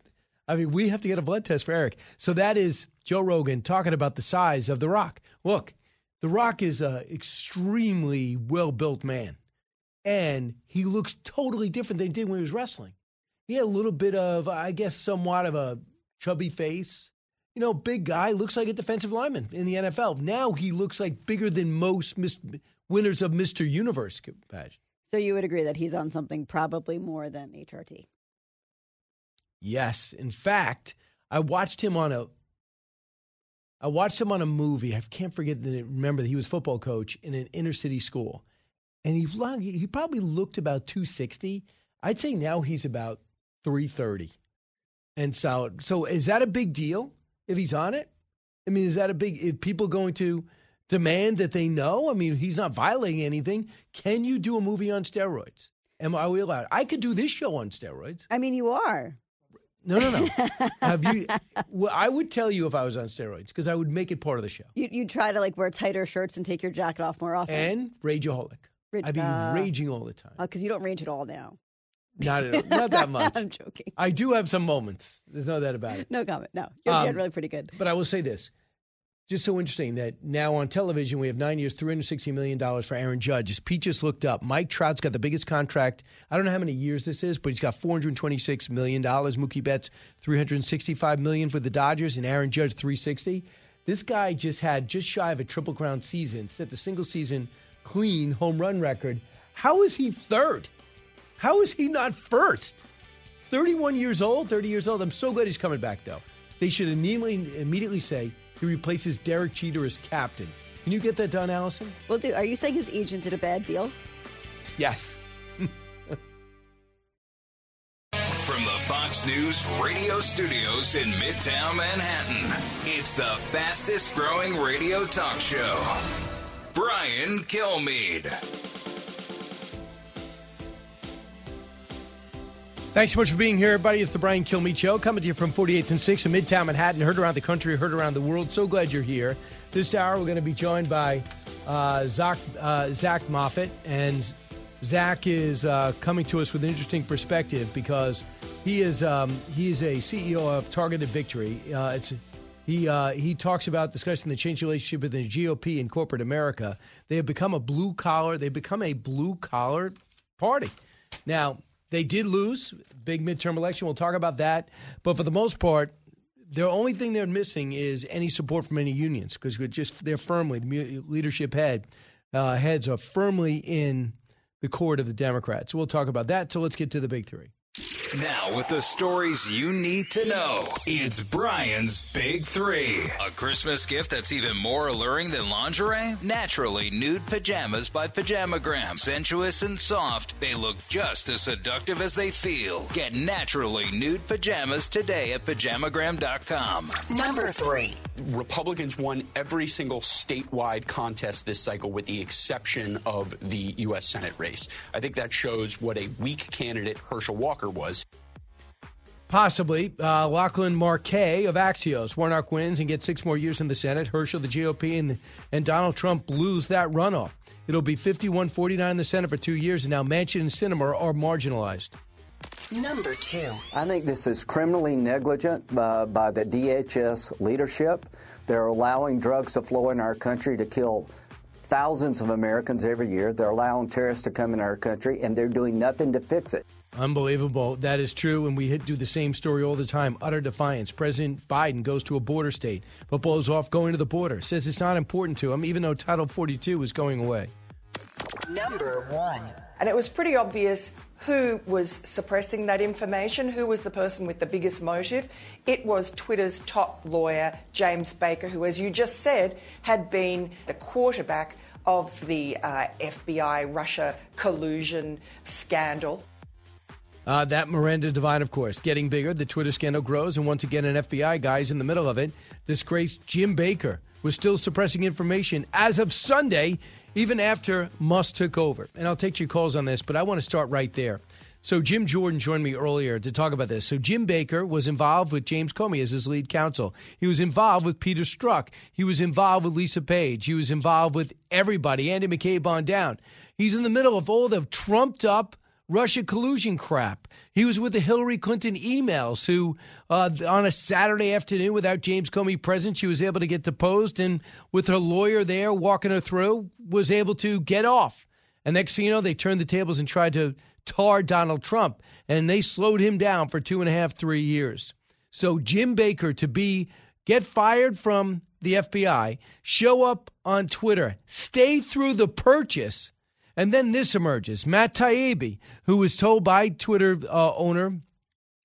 I mean, we have to get a blood test for Eric. So that is Joe Rogan talking about the size of The Rock. Look, The Rock is an extremely well built man, and he looks totally different than he did when he was wrestling. He had a little bit of, I guess, somewhat of a chubby face. You know, big guy, looks like a defensive lineman in the NFL. Now he looks like bigger than most mis- winners of Mr. Universe badge. So you would agree that he's on something probably more than HRT. Yes. In fact, I watched him on a I watched him on a movie. I can't forget the remember that he was football coach in an inner city school. And he he probably looked about 260. I'd say now he's about 330. And so so is that a big deal if he's on it? I mean, is that a big If people going to demand that they know? I mean, he's not violating anything. Can you do a movie on steroids? Am I allowed? I could do this show on steroids. I mean, you are. No, no, no. Have you? Well, I would tell you if I was on steroids because I would make it part of the show. You you try to like wear tighter shirts and take your jacket off more often. And rageaholic. Rage- I'd be uh, raging all the time. because you don't rage at all now. Not at, not that <laughs> much. I'm joking. I do have some moments. There's no doubt about it. No comment. No, you're, Um, you're really pretty good. But I will say this. Just so interesting that now on television we have nine years, $360 million for Aaron Judge. As Pete just looked up, Mike Trout's got the biggest contract. I don't know how many years this is, but he's got $426 million. Mookie Betts, 365 million for the Dodgers, and Aaron Judge, 360 This guy just had just shy of a triple crown season, set the single season clean home run record. How is he third? How is he not first? 31 years old, 30 years old. I'm so glad he's coming back, though. They should immediately immediately say he replaces Derek Jeter as captain. Can you get that done, Allison? Well, dude, are you saying his agent did a bad deal? Yes. From the Fox News radio studios in Midtown Manhattan, it's the fastest growing radio talk show. Brian Kilmeade. Thanks so much for being here, everybody. It's the Brian Kilmeade Show, coming to you from 48th and 6th in Midtown Manhattan. Heard around the country, heard around the world. So glad you're here. This hour, we're going to be joined by uh, Zac, uh, Zac Moffatt. And Zac is uh, coming to us with an interesting perspective because he is um, he is a CEO of Targeted Victory. Uh, it's he uh, he talks about discussing the changing relationship within the GOP and corporate America. They have become a blue collar. They've become a blue collar party. Now they did lose big midterm election. We'll talk about that. But for the most part, the only thing they're missing is any support from any unions because just they're firmly the leadership head uh, heads are firmly in the court of the Democrats. So We'll talk about that. So let's get to the big three. Now, with the stories you need to know, it's Brian's Big Three. A Christmas gift that's even more alluring than lingerie? Naturally nude pajamas by Pajamagram. Sensuous and soft, they look just as seductive as they feel. Get naturally nude pajamas today at pajamagram.com. Number three. Republicans won every single statewide contest this cycle with the exception of the U.S. Senate race. I think that shows what a weak candidate Herschel Walker was. Possibly. Uh, Lachlan Markay of Axios. Warnock wins and gets six more years in the Senate. Herschel, the GOP, and, and Donald Trump lose that runoff. It'll be 51 49 in the Senate for two years, and now Manchin and Sinema are marginalized. Number two. I think this is criminally negligent uh, by the DHS leadership. They're allowing drugs to flow in our country to kill thousands of Americans every year. They're allowing terrorists to come in our country, and they're doing nothing to fix it. Unbelievable. That is true, and we do the same story all the time. Utter defiance. President Biden goes to a border state, but blows off going to the border. Says it's not important to him, even though Title 42 is going away. Number one. And it was pretty obvious who was suppressing that information, who was the person with the biggest motive. It was Twitter's top lawyer, James Baker, who, as you just said, had been the quarterback of the uh, FBI Russia collusion scandal. Uh, that Miranda Devine, of course, getting bigger. The Twitter scandal grows, and once again, an FBI guy is in the middle of it. Disgraced Jim Baker was still suppressing information as of Sunday, even after Musk took over. And I'll take your calls on this, but I want to start right there. So Jim Jordan joined me earlier to talk about this. So Jim Baker was involved with James Comey as his lead counsel. He was involved with Peter Strzok. He was involved with Lisa Page. He was involved with everybody, Andy McCabe on down. He's in the middle of all the trumped up Russia collusion crap. He was with the Hillary Clinton emails, who uh, on a Saturday afternoon, without James Comey present, she was able to get deposed, and with her lawyer there walking her through, was able to get off. And next thing you know, they turned the tables and tried to tar Donald Trump, and they slowed him down for two and a half, three years. So Jim Baker to be get fired from the FBI, show up on Twitter, stay through the purchase and then this emerges Matt Taibbi, who was told by Twitter uh, owner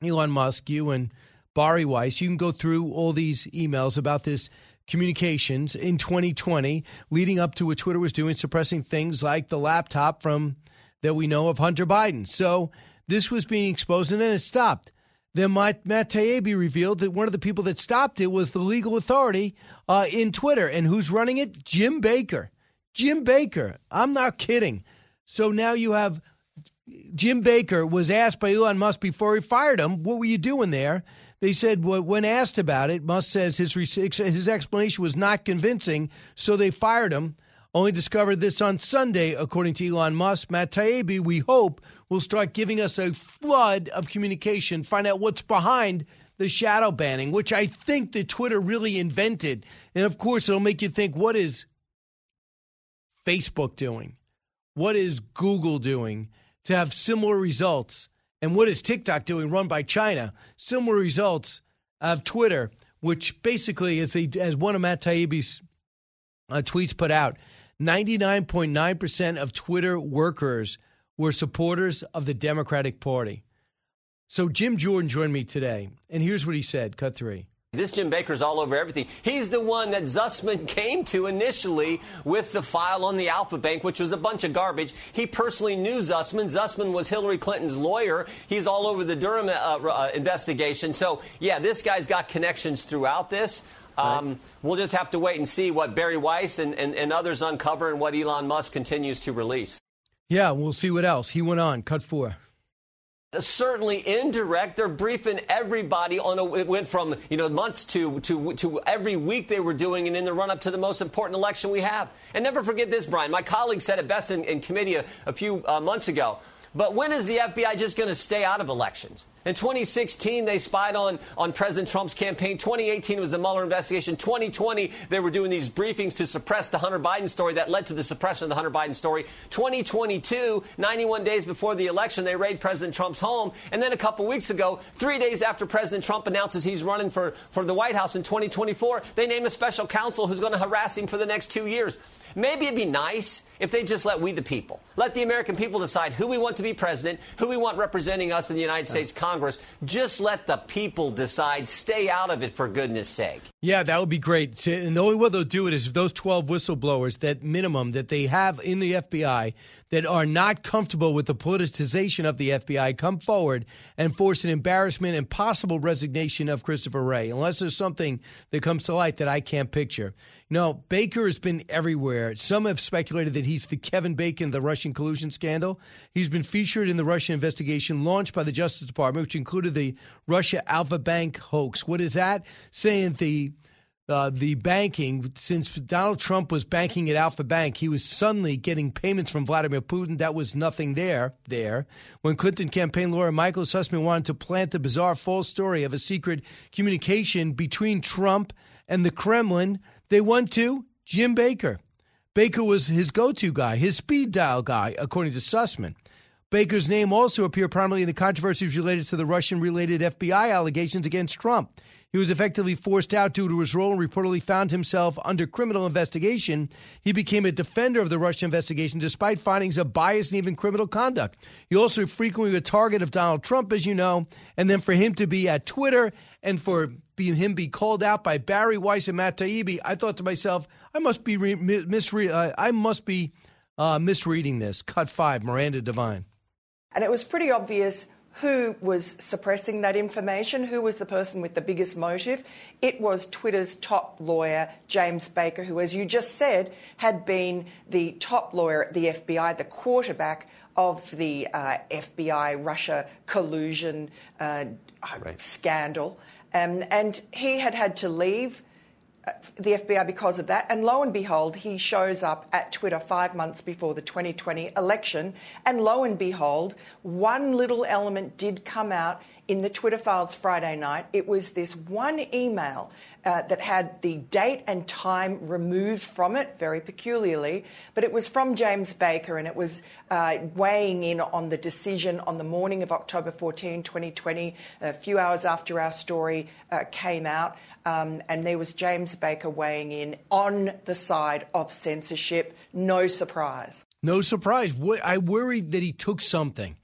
Elon Musk, you and Bari Weiss, you can go through all these emails about this communications in 2020 leading up to what Twitter was doing, suppressing things like the laptop from that we know of Hunter Biden. So this was being exposed and then it stopped. Then Matt, Matt Taibbi revealed that one of the people that stopped it was the legal authority uh, in Twitter. And who's running it? Jim Baker. Jim Baker. I'm not kidding. So now you have Jim Baker was asked by Elon Musk before he fired him, "What were you doing there?" They said well, when asked about it, Musk says his his explanation was not convincing, so they fired him. Only discovered this on Sunday, according to Elon Musk. Matt Taibbi, we hope, will start giving us a flood of communication, find out what's behind the shadow banning, which I think that Twitter really invented. And of course, it'll make you think, what is Facebook doing? What is Google doing to have similar results? And what is TikTok doing, run by China? Similar results of Twitter, which basically, as, they, as one of Matt Taibbi's uh, tweets put out, 99.9% of Twitter workers were supporters of the Democratic Party. So Jim Jordan joined me today, and here's what he said. Cut three. This Jim Baker's all over everything. He's the one that Sussmann <laughs> came to initially with the file on the Alfa Bank, which was a bunch of garbage. He personally knew Sussmann. Sussmann was Hillary Clinton's lawyer. He's all over the Durham uh, uh, investigation. So, yeah, this guy's got connections throughout this. Um, right. We'll just have to wait and see what Bari Weiss and, and, and others uncover and what Elon Musk continues to release. Yeah, we'll see what else. He went on. Cut four certainly indirect. They're briefing everybody on a, it went from, you know, months to, to, to every week they were doing and in the run up to the most important election we have. And never forget this, Brian. My colleague said it best in, in committee a, a few uh, months ago. But when is the FBI just going to stay out of elections? In 2016, they spied on, on President Trump's campaign. 2018 was the Mueller investigation. 2020, they were doing these briefings to suppress the Hunter Biden story that led to the suppression of the Hunter Biden story. 2022, 91 days before the election, they raid President Trump's home. And then a couple weeks ago, three days after President Trump announces he's running for, for the White House in 2024, they name a special counsel who's going to harass him for the next two years. Maybe it'd be nice if they just let we the people, let the American people decide who we want to be president, who we want representing us in the United States Congress. Just let the people decide. Stay out of it, for goodness sake. Yeah, that would be great. And the only way they'll do it is if those 12 whistleblowers, that minimum that they have in the FBI that are not comfortable with the politicization of the FBI, come forward and force an embarrassment and possible resignation of Christopher Wray, unless there's something that comes to light that I can't picture. No, Baker has been everywhere. Some have speculated that he's the Kevin Bacon of the Russian collusion scandal. He's been featured in the Russian investigation launched by the Justice Department, which included the Russia Alfa Bank hoax. What is that? Saying the uh, the banking, since Donald Trump was banking at Alfa Bank, he was suddenly getting payments from Vladimir Putin. That was nothing there. There, when Clinton campaign lawyer Michael Sussmann wanted to plant the bizarre false story of a secret communication between Trump and the Kremlin, they went to Jim Baker. Baker was his go-to guy, his speed dial guy, according to Sussmann. Baker's name also appeared prominently in the controversies related to the Russian-related FBI allegations against Trump. He was effectively forced out due to his role and reportedly found himself under criminal investigation. He became a defender of the Russian investigation despite findings of bias and even criminal conduct. He also frequently was a target of Donald Trump, as you know, and then for him to be at Twitter and for being him be called out by Bari Weiss and Matt Taibbi, I thought to myself, I must be re- misre- uh, I must be uh, misreading this. Cut five, Miranda Devine. And it was pretty obvious who was suppressing that information, who was the person with the biggest motive. It was Twitter's top lawyer, James Baker, who, as you just said, had been the top lawyer at the FBI, the quarterback of the uh, FBI Russia collusion uh, right. scandal. Um, and he had had to leave the FBI because of that. And lo and behold, he shows up at Twitter five months before the 2020 election. And lo and behold, one little element did come out in the Twitter files Friday night. It was this one email uh, that had the date and time removed from it, very peculiarly, but it was from James Baker and it was uh, weighing in on the decision on the morning of October 14, 2020, a few hours after our story uh, came out. Um, and there was James Baker weighing in on the side of censorship. No surprise. No surprise. I worried that he took something.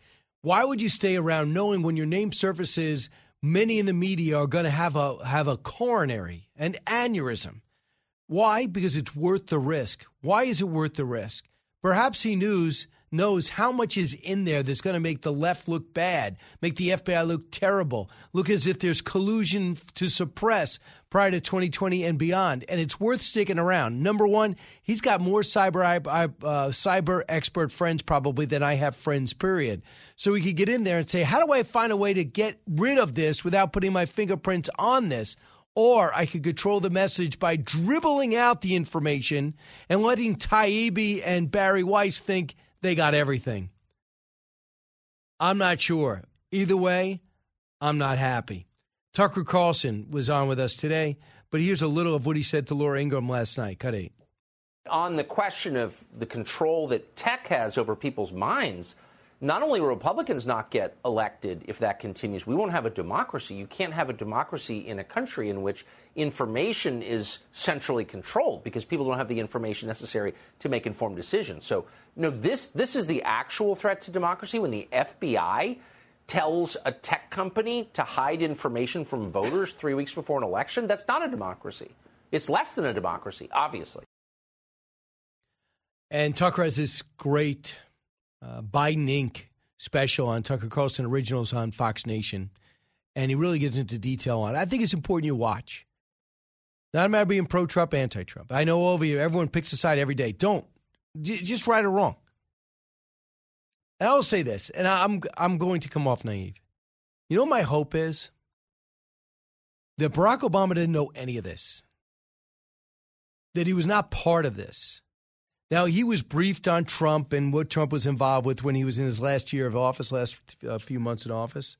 Why would you stay around knowing when your name surfaces, many in the media are going to have a have a coronary, an aneurysm? Why? Because it's worth the risk. Why is it worth the risk? Perhaps he knows knows how much is in there that's going to make the left look bad, make the FBI look terrible, look as if there's collusion to suppress prior to 2020 and beyond. And it's worth sticking around. Number one, he's got more cyber uh, cyber expert friends probably than I have friends. Period. So we could get in there and say, how do I find a way to get rid of this without putting my fingerprints on this? Or I could control the message by dribbling out the information and letting Taibbi and Bari Weiss think they got everything. I'm not sure. Either way, I'm not happy. Tucker Carlson was on with us today, but here's a little of what he said to Laura Ingraham last night. Cut eight. On the question of the control that tech has over people's minds, not only will Republicans not get elected if that continues, we won't have a democracy. You can't have a democracy in a country in which information is centrally controlled because people don't have the information necessary to make informed decisions. So, no, this this is the actual threat to democracy when the FBI tells a tech company to hide information from voters <laughs> three weeks before an election. That's not a democracy. It's less than a democracy, obviously. And Tucker has this great uh, Biden Inc. special on Tucker Carlson Originals on Fox Nation, and he really gets into detail on it. I think it's important you watch. Not a matter of being pro Trump, anti Trump. I know all of you, everyone picks a side every day. Don't. J- just right or wrong. And I'll say this, and I'm, I'm going to come off naive. You know my hope is? That Barack Obama didn't know any of this, that he was not part of this Now, he was briefed on Trump and what Trump was involved with when he was in his last year of office, last uh, few months in office.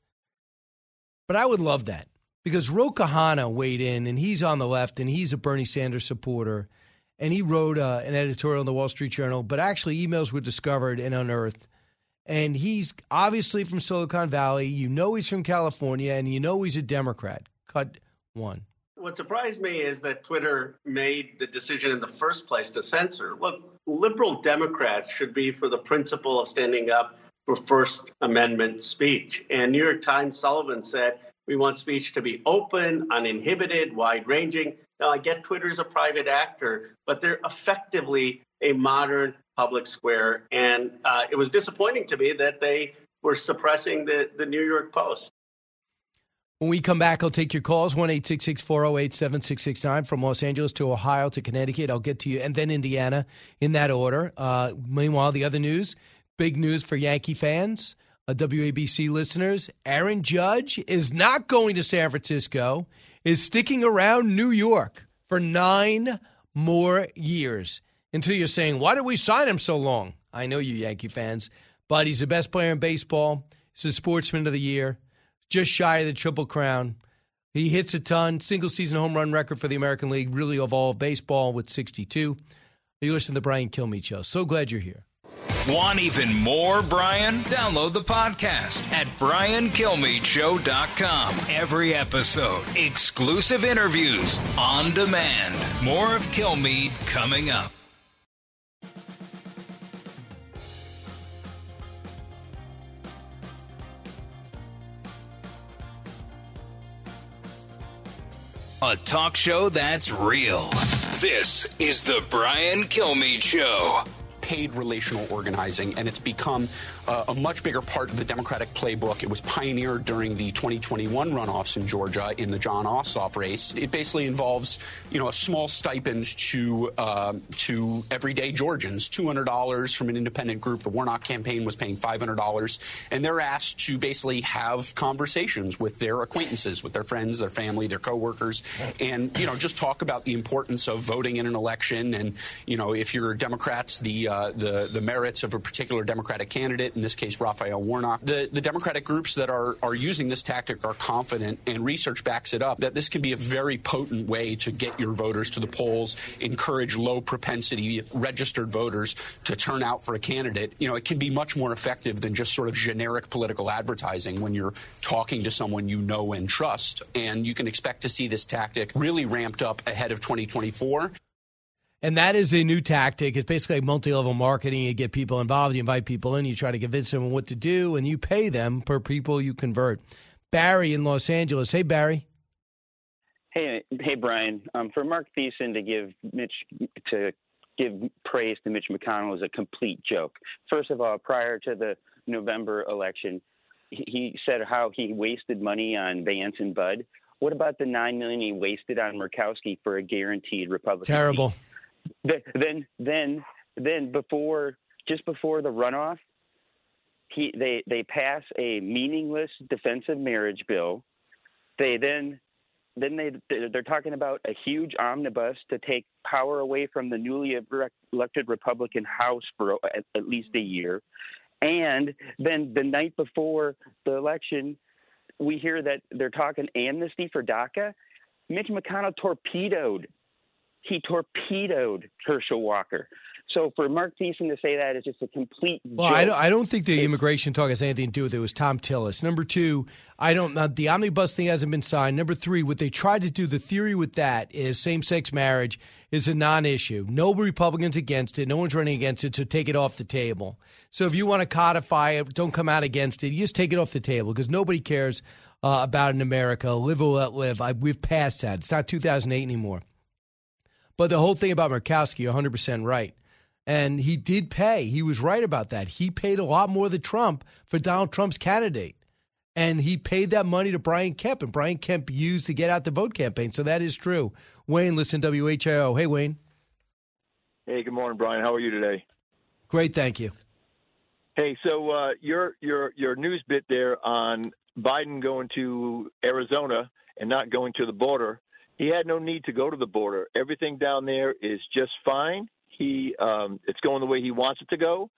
But I would love that because Ro Khanna weighed in, and he's on the left, and he's a Bernie Sanders supporter. And he wrote uh, an editorial in the Wall Street Journal, but actually, emails were discovered and unearthed. And he's obviously from Silicon Valley. You know he's from California, and you know he's a Democrat. Cut one. What surprised me is that Twitter made the decision in the first place to censor. Look, liberal Democrats should be for the principle of standing up for First Amendment speech. And New York Times Sullivan said, we want speech to be open, uninhibited, wide ranging. Now, I get Twitter Twitter's a private actor, but they're effectively a modern public square. And uh, it was disappointing to me that they were suppressing the, the New York Post. When we come back, I'll take your calls 1 408 7669 from Los Angeles to Ohio to Connecticut. I'll get to you, and then Indiana in that order. Uh, meanwhile, the other news big news for Yankee fans, uh, WABC listeners. Aaron Judge is not going to San Francisco, is sticking around New York for nine more years until you're saying, why did we sign him so long? I know you Yankee fans, but he's the best player in baseball. He's the sportsman of the year just shy of the Triple Crown. He hits a ton, single season home run record for the American League, really of all baseball with 62. You listen to the Brian Kilmeade Show. So glad you're here. Want even more, Brian? Download the podcast at briankilmeadshow.com. Every episode, exclusive interviews on demand. More of Kilmeade coming up. A talk show that's real. This is the Brian Kilmeade Show paid relational organizing, and it's become uh, a much bigger part of the Democratic playbook. It was pioneered during the 2021 runoffs in Georgia in the Jon Ossoff race. It basically involves, you know, a small stipend to uh, to everyday Georgians, $200 from an independent group. The Warnock campaign was paying $500, and they're asked to basically have conversations with their acquaintances, with their friends, their family, their coworkers, and you know, just talk about the importance of voting in an election, and you know, if you're Democrats, the uh, the the merits of a particular Democratic candidate, in this case Raphael Warnock. The the Democratic groups that are are using this tactic are confident, and research backs it up that this can be a very potent way to get your voters to the polls, encourage low propensity registered voters to turn out for a candidate. You know, it can be much more effective than just sort of generic political advertising when you're talking to someone you know and trust. And you can expect to see this tactic really ramped up ahead of 2024. And that is a new tactic. It's basically multi level marketing. You get people involved, you invite people in, you try to convince them what to do, and you pay them per people you convert. Barry in Los Angeles. Hey, Barry. Hey, hey, Brian. Um, for Mark Thiessen to give Mitch to give praise to Mitch McConnell is a complete joke. First of all, prior to the November election, he said how he wasted money on Vance and Budd. What about the nine million he wasted on Murkowski for a guaranteed Republican? Terrible. Seat? Then then then before just before the runoff, he they they pass a meaningless defensive marriage bill. They then then they they're talking about a huge omnibus to take power away from the newly elected Republican House for at, at least a year, and then the night before the election, we hear that they're talking amnesty for DACA. Mitch McConnell torpedoed he torpedoed Herschel Walker. So for Mark Thiessen to say that is just a complete. Well, I don't, I don't, think the immigration talk has anything to do with it. It was Thom Tillis. Number two, I don't. Not, the omnibus thing hasn't been signed. Number three, what they tried to do, the theory with that is same-sex marriage is a non-issue. No Republicans against it. No one's running against it. So take it off the table. So if you want to codify it, don't come out against it. You just take it off the table because nobody cares uh, about it in America. Live or let live. I, we've passed that. It's not 2008 anymore. But the whole thing about Murkowski, 100% right. And he did pay. He was right about that. He paid a lot more than Trump for Donald Trump's candidate. And he paid that money to Brian Kemp, and Brian Kemp used to get out the vote campaign. So that is true. Wayne, listen, WHIO. Hey, Wayne. Hey, good morning, Brian. How are you today? Great, thank you. Hey, so uh, your your your news bit there on Biden going to Arizona and not going to the border he had no need to go to the border. Everything down there is just fine. He um, it's going the way he wants it to go.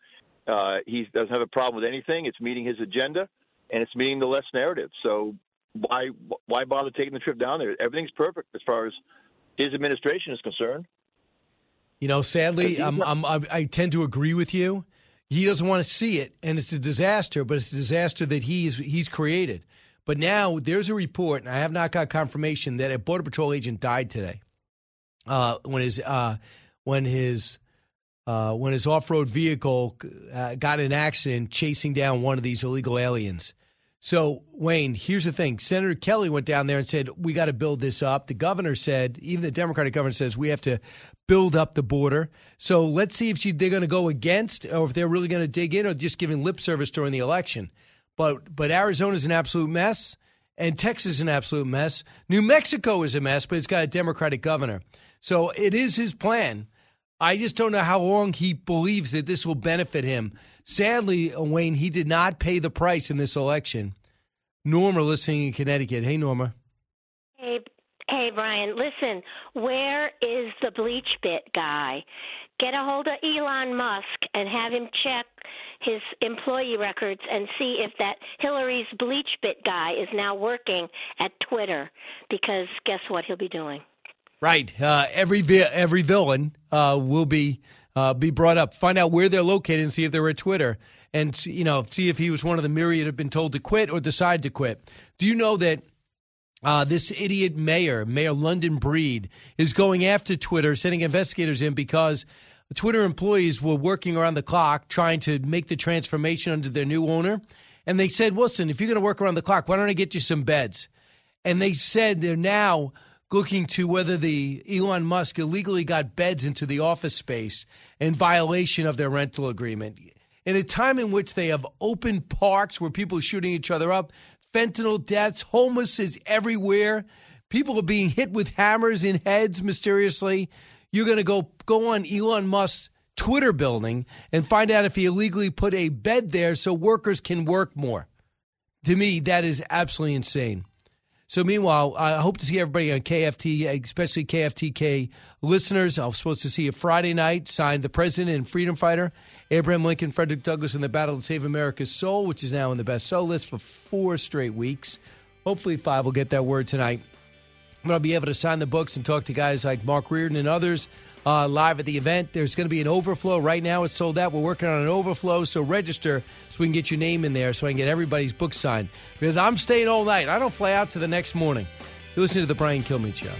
Uh, he doesn't have a problem with anything. It's meeting his agenda, and it's meeting the left narrative. So why why bother taking the trip down there? Everything's perfect as far as his administration is concerned. You know, sadly, I'm, I'm, I I tend to agree with you. He doesn't want to see it, and it's a disaster. But it's a disaster that he's he's created. But now there's a report, and I have not got confirmation that a border patrol agent died today. Uh, when his uh, when his uh, when his off-road vehicle uh, got in an accident chasing down one of these illegal aliens. So, Wayne, here's the thing. Senator Kelly went down there and said, We got to build this up. The governor said, even the Democratic governor says, we have to build up the border. So let's see if she, they're going to go against or if they're really going to dig in or just giving lip service during the election. But, but Arizona's an absolute mess, and Texas is an absolute mess. New Mexico is a mess, but it's got a Democratic governor. So it is his plan. I just don't know how long he believes that this will benefit him. Sadly, Wayne, he did not pay the price in this election. Norma listening in Connecticut. Hey, Norma. Hey, hey, Brian. Listen, where is the bleach bit guy? Get a hold of Elon Musk and have him check his employee records and see if that Hillary's bleach bit guy is now working at Twitter. Because guess what he'll be doing? Right. Uh, every vi- every villain uh, will be uh, be brought up. Find out where they're located and see if they're at Twitter, and you know see if he was one of the myriad have been told to quit or decide to quit. Do you know that? Uh, this idiot mayor, Mayor London Breed, is going after Twitter, sending investigators in because Twitter employees were working around the clock trying to make the transformation under their new owner. And they said, listen, if you're going to work around the clock, why don't I get you some beds? And they said they're now looking to whether the Elon Musk illegally got beds into the office space in violation of their rental agreement. In a time in which they have open parks where people are shooting each other up, fentanyl deaths, homeless is everywhere. People are being hit with hammers in heads mysteriously. You're going to go go on Elon Musk's Twitter building and find out if he illegally put a bed there so workers can work more. To me, that is absolutely insane. So, meanwhile, I hope to see everybody on KFT, especially KFTK listeners. I'm supposed to see you Friday night. Signed the president and freedom fighter, Abraham Lincoln, Frederick Douglass in the battle to save America's soul, which is now in the best soul list for four straight weeks. Hopefully, five will get that word tonight. I'm going to be able to sign the books and talk to guys like Mark Reardon and others uh, live at the event. There's going to be an overflow. Right now, it's sold out. We're working on an overflow, so register so we can get your name in there so I can get everybody's book signed. Because I'm staying all night. I don't fly out to the next morning. You listen to the Brian Kilmeade Show.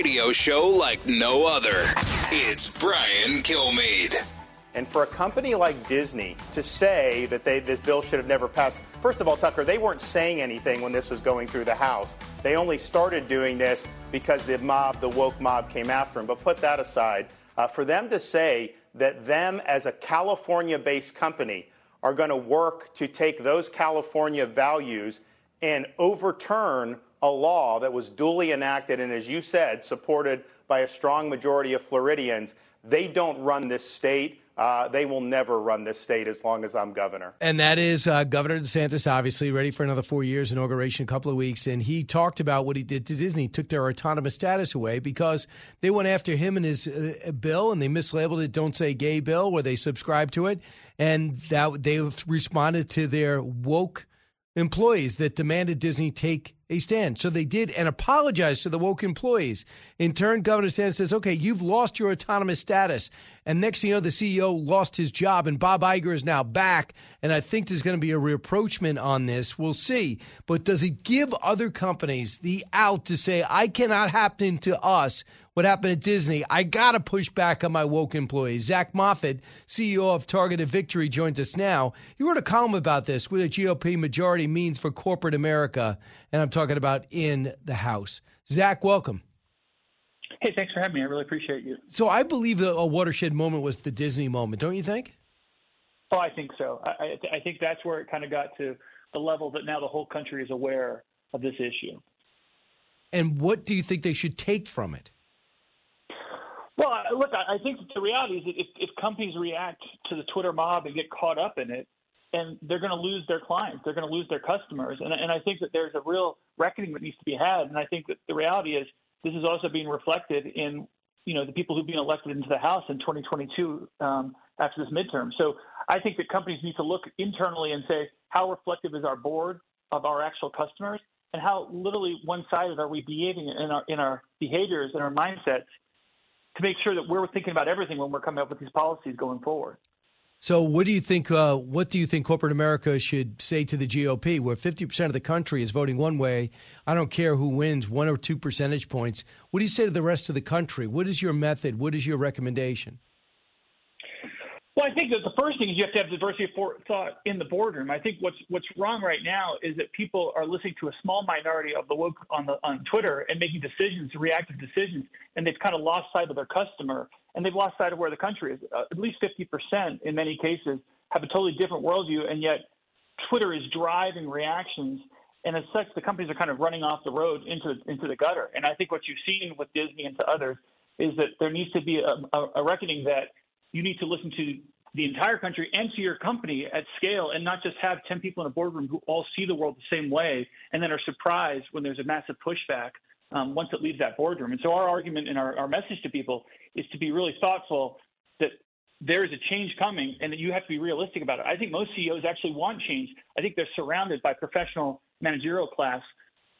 Radio show like no other. It's Brian Kilmeade. And for a company like Disney to say that they, this bill should have never passed, first of all, Tucker, they weren't saying anything when this was going through the House. They only started doing this because the mob, the woke mob, came after them. But put that aside. Uh, for them to say that them as a California based company are going to work to take those California values and overturn a law that was duly enacted and, as you said, supported by a strong majority of Floridians, they don't run this state. Uh, they will never run this state as long as I'm governor. And that is uh, Governor DeSantis, obviously, ready for another four years, inauguration, a couple of weeks. And he talked about what he did to Disney, took their autonomous status away because they went after him and his uh, bill and they mislabeled it Don't Say Gay Bill, where they subscribed to it. And that they responded to their woke employees that demanded Disney take a stand. So they did and apologized to the woke employees. In turn, Governor DeSantis says, okay, you've lost your autonomous status. And next thing you know, the CEO lost his job, and Bob Iger is now back. And I think there's going to be a rapprochement on this. We'll see. But does it give other companies the out to say, I cannot happen to us what happened at Disney? I got to push back on my woke employees. Zac Moffatt, CEO of Targeted Victory, joins us now. He wrote a column about this, what a GOP majority means for corporate America. And I'm talking about in the House. Zac, welcome. Hey, thanks for having me. I really appreciate you. So I believe a watershed moment was the Disney moment, don't you think? Oh, I think so. I, I, I think that's where it kind of got to the level that now the whole country is aware of this issue. And what do you think they should take from it? Well, look, I think the reality is that if, if companies react to the Twitter mob and get caught up in it, and they're going to lose their clients, they're going to lose their customers, and, and I think that there's a real reckoning that needs to be had. And I think that the reality is this is also being reflected in you know the people who've been elected into the House in 2022 um, after this midterm. So I think that companies need to look internally and say how reflective is our board of our actual customers, and how literally one-sided are we behaving in our in our behaviors and our mindsets to make sure that we're thinking about everything when we're coming up with these policies going forward. So, what do you think? Uh, what do you think corporate America should say to the GOP, where fifty percent of the country is voting one way? I don't care who wins, one or two percentage points. What do you say to the rest of the country? What is your method? What is your recommendation? Well, I think that the first thing is you have to have diversity of thought in the boardroom. I think what's what's wrong right now is that people are listening to a small minority of the woke on the on Twitter and making decisions, reactive decisions, and they've kind of lost sight of their customer and they've lost sight of where the country is. Uh, at least 50% in many cases have a totally different worldview, and yet Twitter is driving reactions. And as such, the companies are kind of running off the road into into the gutter. And I think what you've seen with Disney and to others is that there needs to be a, a, a reckoning that you need to listen to the entire country and to your company at scale and not just have 10 people in a boardroom who all see the world the same way and then are surprised when there's a massive pushback um, once it leaves that boardroom. And so our argument and our, our message to people is to be really thoughtful that there is a change coming and that you have to be realistic about it. I think most CEOs actually want change. I think they're surrounded by professional managerial class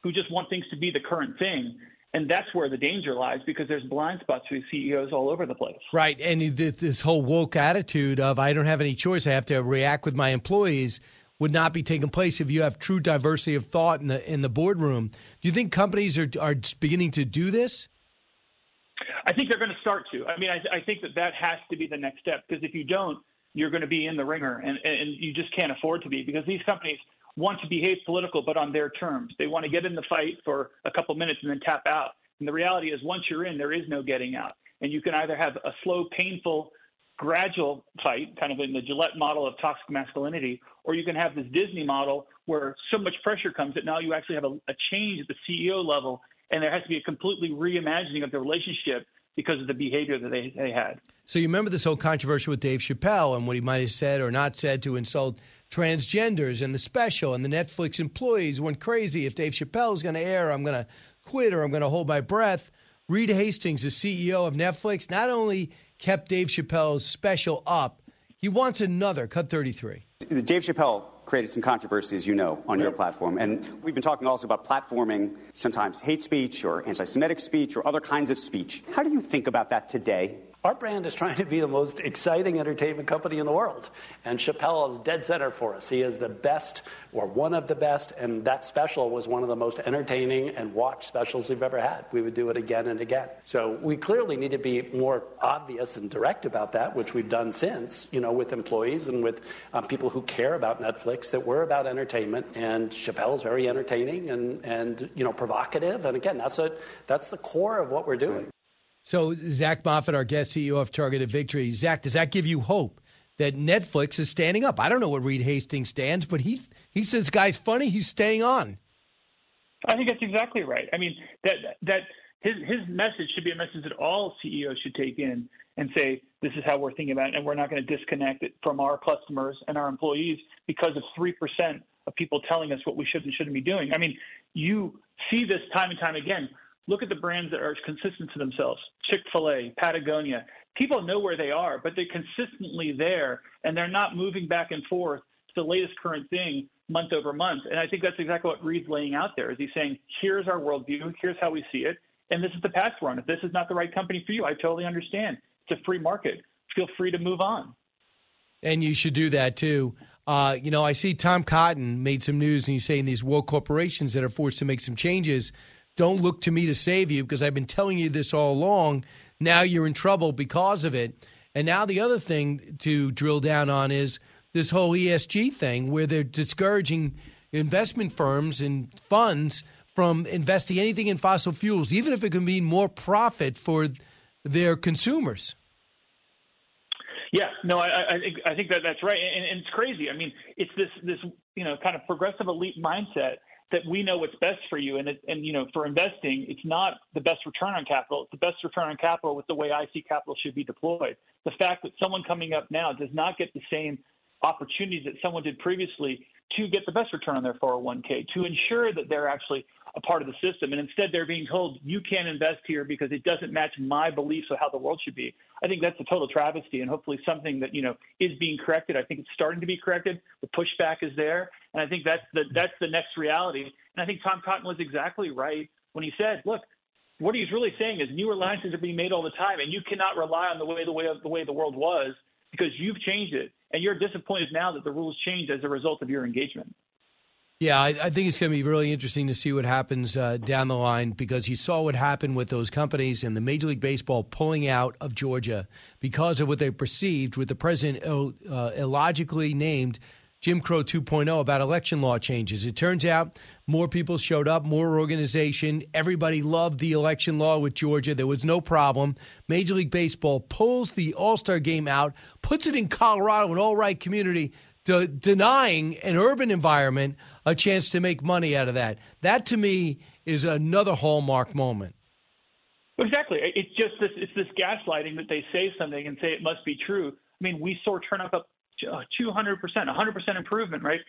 who just want things to be the current thing. And that's where the danger lies because there's blind spots for CEOs all over the place. Right, and this whole woke attitude of I don't have any choice, I have to react with my employees would not be taking place if you have true diversity of thought in the in the boardroom. Do you think companies are are beginning to do this? I think they're going to start to. I mean, I, I think that that has to be the next step because if you don't, you're going to be in the ringer, and and you just can't afford to be because these companies want to behave political, but on their terms. They want to get in the fight for a couple minutes and then tap out. And the reality is, once you're in, there is no getting out. And you can either have a slow, painful, gradual fight, kind of in the Gillette model of toxic masculinity, or you can have this Disney model where so much pressure comes that now you actually have a, a change at the CEO level, and there has to be a completely reimagining of the relationship because of the behavior that they, they had. So you remember this whole controversy with Dave Chappelle and what he might have said or not said to insult transgenders and the special and the Netflix employees went crazy. If Dave Chappelle is going to air, I'm going to quit or I'm going to hold my breath. Reed Hastings, the CEO of Netflix, not only kept Dave Chappelle's special up, he wants another. Cut 33. Dave Chappelle created some controversy, as you know, on your platform. And we've been talking also about platforming sometimes hate speech or anti Semitic speech or other kinds of speech. How do you think about that today? Our brand is trying to be the most exciting entertainment company in the world. And Chappelle is dead center for us. He is the best, or one of the best, and that special was one of the most entertaining and watched specials we've ever had. We would do it again and again. So we clearly need to be more obvious and direct about that, which we've done since, you know, with employees and with um, people who care about Netflix, that we're about entertainment. And Chappelle is very entertaining and, and you know, provocative. And again, that's, a, that's the core of what we're doing. So, Zac Moffatt, our guest CEO of Targeted Victory. Zac, does that give you hope that Netflix is standing up? I don't know what Reed Hastings stands, but he he says guy's funny. He's staying on. I think that's exactly right. I mean that that his his message should be a message that all CEOs should take in and say this is how we're thinking about it, and we're not going to disconnect it from our customers and our employees because of three percent of people telling us what we should and shouldn't be doing. I mean, you see this time and time again. Look at the brands that are consistent to themselves Chick fil A, Patagonia. People know where they are, but they're consistently there and they're not moving back and forth to the latest current thing month over month. And I think that's exactly what Reed's laying out there is he's saying, here's our worldview, here's how we see it, and this is the path we're on. If this is not the right company for you, I totally understand. It's a free market. Feel free to move on. And you should do that too. Uh, you know, I see Tom Cotton made some news and he's saying these world corporations that are forced to make some changes don't look to me to save you because I've been telling you this all along. Now you're in trouble because of it. And now the other thing to drill down on is this whole ESG thing where they're discouraging investment firms and funds from investing anything in fossil fuels, even if it can mean more profit for their consumers. Yeah, no, I, I think I think that that's right, and, and it's crazy. I mean, it's this this you know kind of progressive elite mindset that we know what's best for you. And, it, and you know, for investing, it's not the best return on capital. It's the best return on capital with the way I see capital should be deployed. The fact that someone coming up now does not get the same opportunities that someone did previously to get the best return on their 401k, to ensure that they're actually a part of the system. And instead, they're being told, you can't invest here because it doesn't match my beliefs of how the world should be. I think that's a total travesty and hopefully something that, you know, is being corrected. I think it's starting to be corrected. The pushback is there. And I think that's the, that's the next reality. And I think Tom Cotton was exactly right when he said, look, what he's really saying is new alliances are being made all the time, and you cannot rely on the way the way of the way the world was because you've changed it, and you're disappointed now that the rules changed as a result of your engagement. Yeah, I, I think it's going to be really interesting to see what happens uh, down the line because you saw what happened with those companies and the Major League Baseball pulling out of Georgia because of what they perceived with the president uh, illogically named Jim Crow 2.0 about election law changes. It turns out more people showed up, more organization. Everybody loved the election law with Georgia. There was no problem. Major League Baseball pulls the All Star game out, puts it in Colorado, an all right community, de- denying an urban environment a chance to make money out of that. That to me is another hallmark moment. Exactly. It's just this it's this gaslighting that they say something and say it must be true. I mean, we saw turnout up 200%, 100% improvement, right,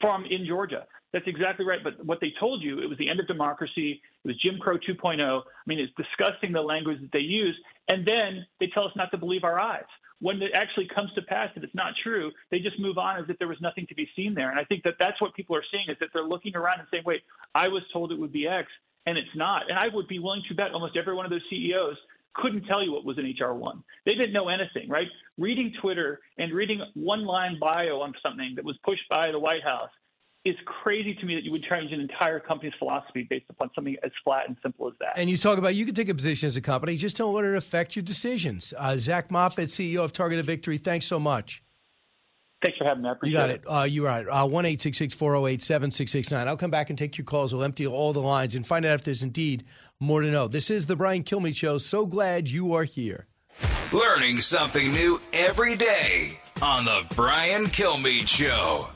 from in Georgia. That's exactly right. But what they told you, it was the end of democracy. It was Jim Crow 2.0. I mean, it's disgusting the language that they use. And then they tell us not to believe our eyes. When it actually comes to pass and it's not true, they just move on as if there was nothing to be seen there. And I think that that's what people are seeing is that they're looking around and saying, wait, I was told it would be X and it's not. And I would be willing to bet almost every one of those CEOs couldn't tell you what was an HR1. They didn't know anything, right? Reading Twitter and reading one line bio on something that was pushed by the White House is crazy to me that you would change an entire company's philosophy based upon something as flat and simple as that. And you talk about you can take a position as a company, just don't let it affect your decisions. Uh, Zac Moffatt, CEO of Targeted Victory, thanks so much. Thanks for having me. I appreciate you got it. it. Uh, you're right. Uh, one eight six six four zero eight seven six six nine. I'll come back and take your calls. We'll empty all the lines and find out if there's indeed more to know. This is the Brian Kilmeade Show. So glad you are here. Learning something new every day on the Brian Kilmeade Show.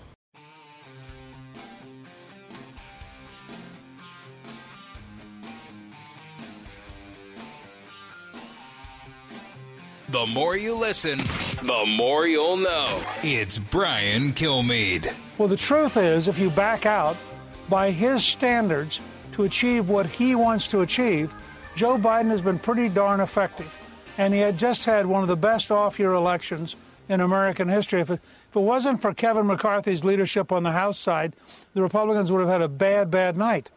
The more you listen, the more you'll know. It's Brian Kilmeade. Well, the truth is, if you back out by his standards to achieve what he wants to achieve, Joe Biden has been pretty darn effective. And he had just had one of the best off year elections in American history. If it, if it wasn't for Kevin McCarthy's leadership on the House side, the Republicans would have had a bad, bad night.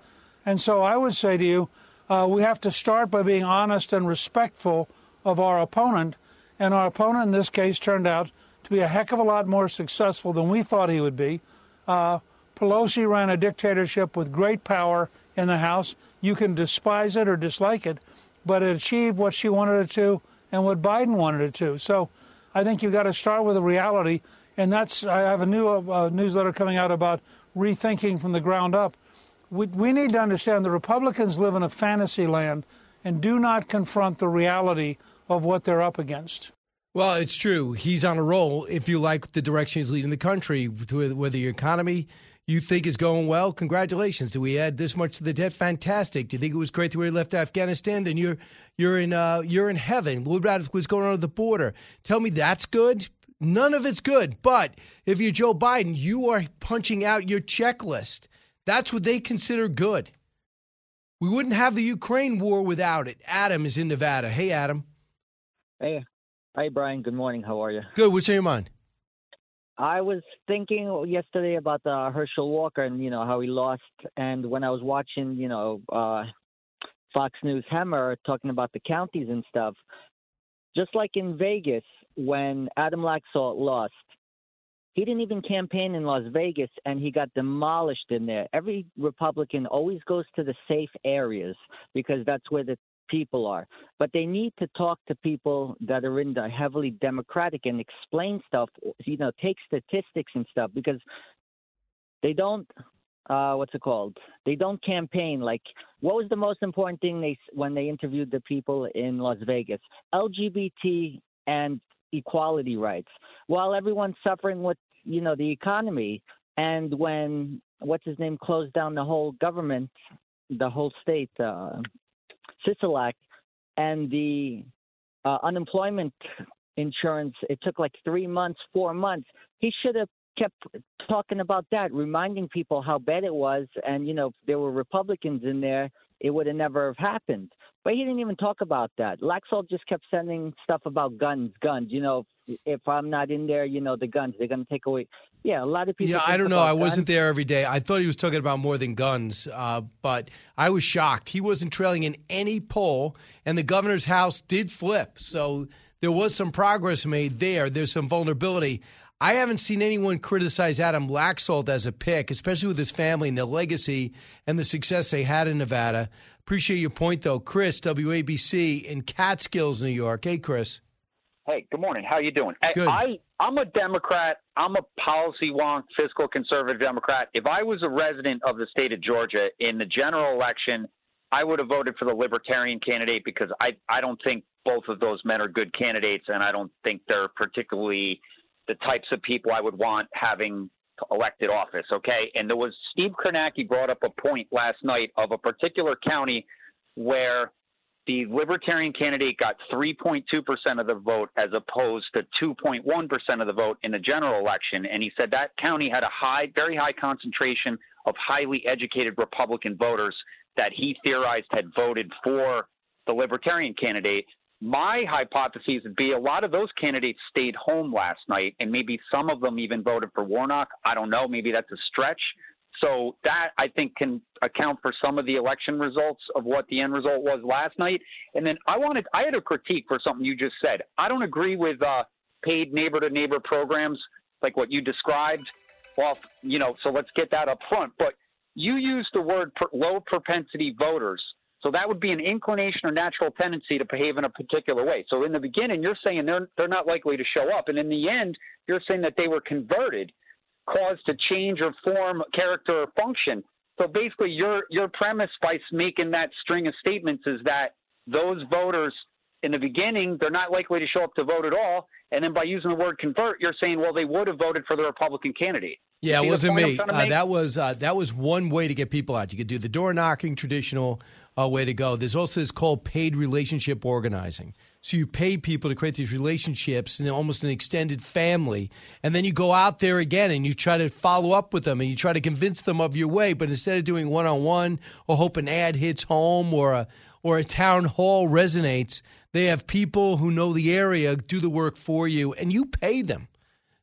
And so I would say to you, uh, we have to start by being honest and respectful of our opponent. And our opponent in this case turned out to be a heck of a lot more successful than we thought he would be. Uh, Pelosi ran a dictatorship with great power in the House. You can despise it or dislike it, but it achieved what she wanted it to and what Biden wanted it to. So I think you've got to start with a reality. And that's, I have a new uh, newsletter coming out about rethinking from the ground up. We, we need to understand the Republicans live in a fantasy land and do not confront the reality of what they're up against. Well, it's true. He's on a roll. If you like the direction he's leading the country, whether your economy you think is going well, congratulations. Do we add this much to the debt? Fantastic. Do you think it was great that we left Afghanistan? Then you're you're in uh, you're in heaven. What about what's going on at the border? Tell me that's good. None of it's good. But if you're Joe Biden, you are punching out your checklist. That's what they consider good. We wouldn't have the Ukraine war without it. Adam is in Nevada. Hey, Adam. Hey, hi, Brian. Good morning. How are you? Good. What's on your mind? I was thinking yesterday about uh, Herschel Walker and you know how he lost, and when I was watching, you know, uh, Fox News Hammer talking about the counties and stuff, just like in Vegas when Adam Laxalt lost, he didn't even campaign in Las Vegas and he got demolished in there. Every Republican always goes to the safe areas because that's where the people are. But they need to talk to people that are in the heavily democratic and explain stuff, you know, take statistics and stuff because they don't uh, what's it called? They don't campaign. Like, what was the most important thing they when they interviewed the people in Las Vegas? LGBT and equality rights. While everyone's suffering with, you know, the economy, And when what's his name closed down the whole government, the whole state, uh, Sisolak, and the uh, unemployment insurance, it took like three months, four months. He should have kept talking about that, reminding people how bad it was. And, you know, if there were Republicans in there, it would have never have happened. But he didn't even talk about that. Laxalt just kept sending stuff about guns, guns. You know, if I'm not in there, you know, the guns, they're going to take away. Yeah, a lot of people. Yeah, I don't know. about I wasn't there every day. I thought he was talking about more than guns, uh, but I was shocked. He wasn't trailing in any poll, and the governor's house did flip. So there was some progress made there. There's some vulnerability. I haven't seen anyone criticize Adam Laxalt as a pick, especially with his family and the legacy and the success they had in Nevada. Appreciate your point, though. Chris, WABC in Catskills, New York. Hey, Chris. Hey, good morning. How you doing? Hey, Good. I I'm a Democrat. I'm a policy wonk, fiscal conservative Democrat. If I was a resident of the state of Georgia in the general election, I would have voted for the Libertarian candidate because I I don't think both of those men are good candidates, and I don't think they're particularly the types of people I would want having elected office. Okay, and there was Steve Kornacki brought up a point last night of a particular county where the Libertarian candidate got 3.2% of the vote as opposed to 2.1% of the vote in the general election. And he said that county had a high, very high concentration of highly educated Republican voters that he theorized had voted for the Libertarian candidate. My hypothesis would be a lot of those candidates stayed home last night, and maybe some of them even voted for Warnock. I don't know. Maybe that's a stretch. So that I think can account for some of the election results of what the end result was last night. And then I wanted I had a critique for something you just said. I don't agree with uh, paid neighbor to neighbor programs like what you described. Well, you know, so let's get that up front. But you used the word per- low propensity voters. So that would be an inclination or natural tendency to behave in a particular way. So in the beginning, you're saying they're they're not likely to show up, and in the end, you're saying that they were converted caused to change or form character or function. So basically, your your premise by making that string of statements is that those voters in the beginning they're not likely to show up to vote at all, and then by using the word convert, you're saying well they would have voted for the Republican candidate. Yeah, it wasn't me. Uh, that was uh, that was one way to get people out. You could do the door knocking, traditional uh, way to go. There's also this called paid relationship organizing. So you pay people to create these relationships and almost an extended family, and then you go out there again and you try to follow up with them and you try to convince them of your way. But instead of doing one on one or hope an ad hits home or a or a town hall resonates, they have people who know the area do the work for you, and you pay them.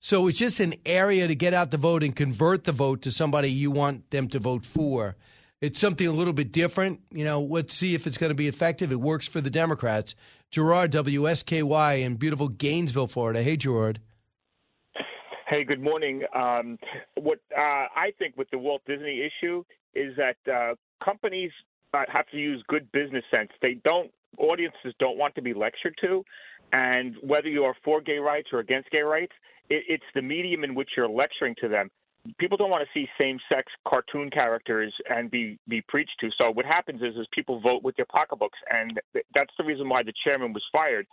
So it's just an area to get out the vote and convert the vote to somebody you want them to vote for. It's something a little bit different. You know, let's see if it's going to be effective. It works for the Democrats. Gerard, WSKY in beautiful Gainesville, Florida. Hey, Gerard. Hey, good morning. Um, what uh, I think with the Walt Disney issue is that uh, companies uh, have to use good business sense. They don't audiences don't want to be lectured to, and whether you are for gay rights or against gay rights, it, it's the medium in which you're lecturing to them. People don't want to see same-sex cartoon characters and be be preached to. So what happens is, is people vote with their pocketbooks, and th- that's the reason why the chairman was fired.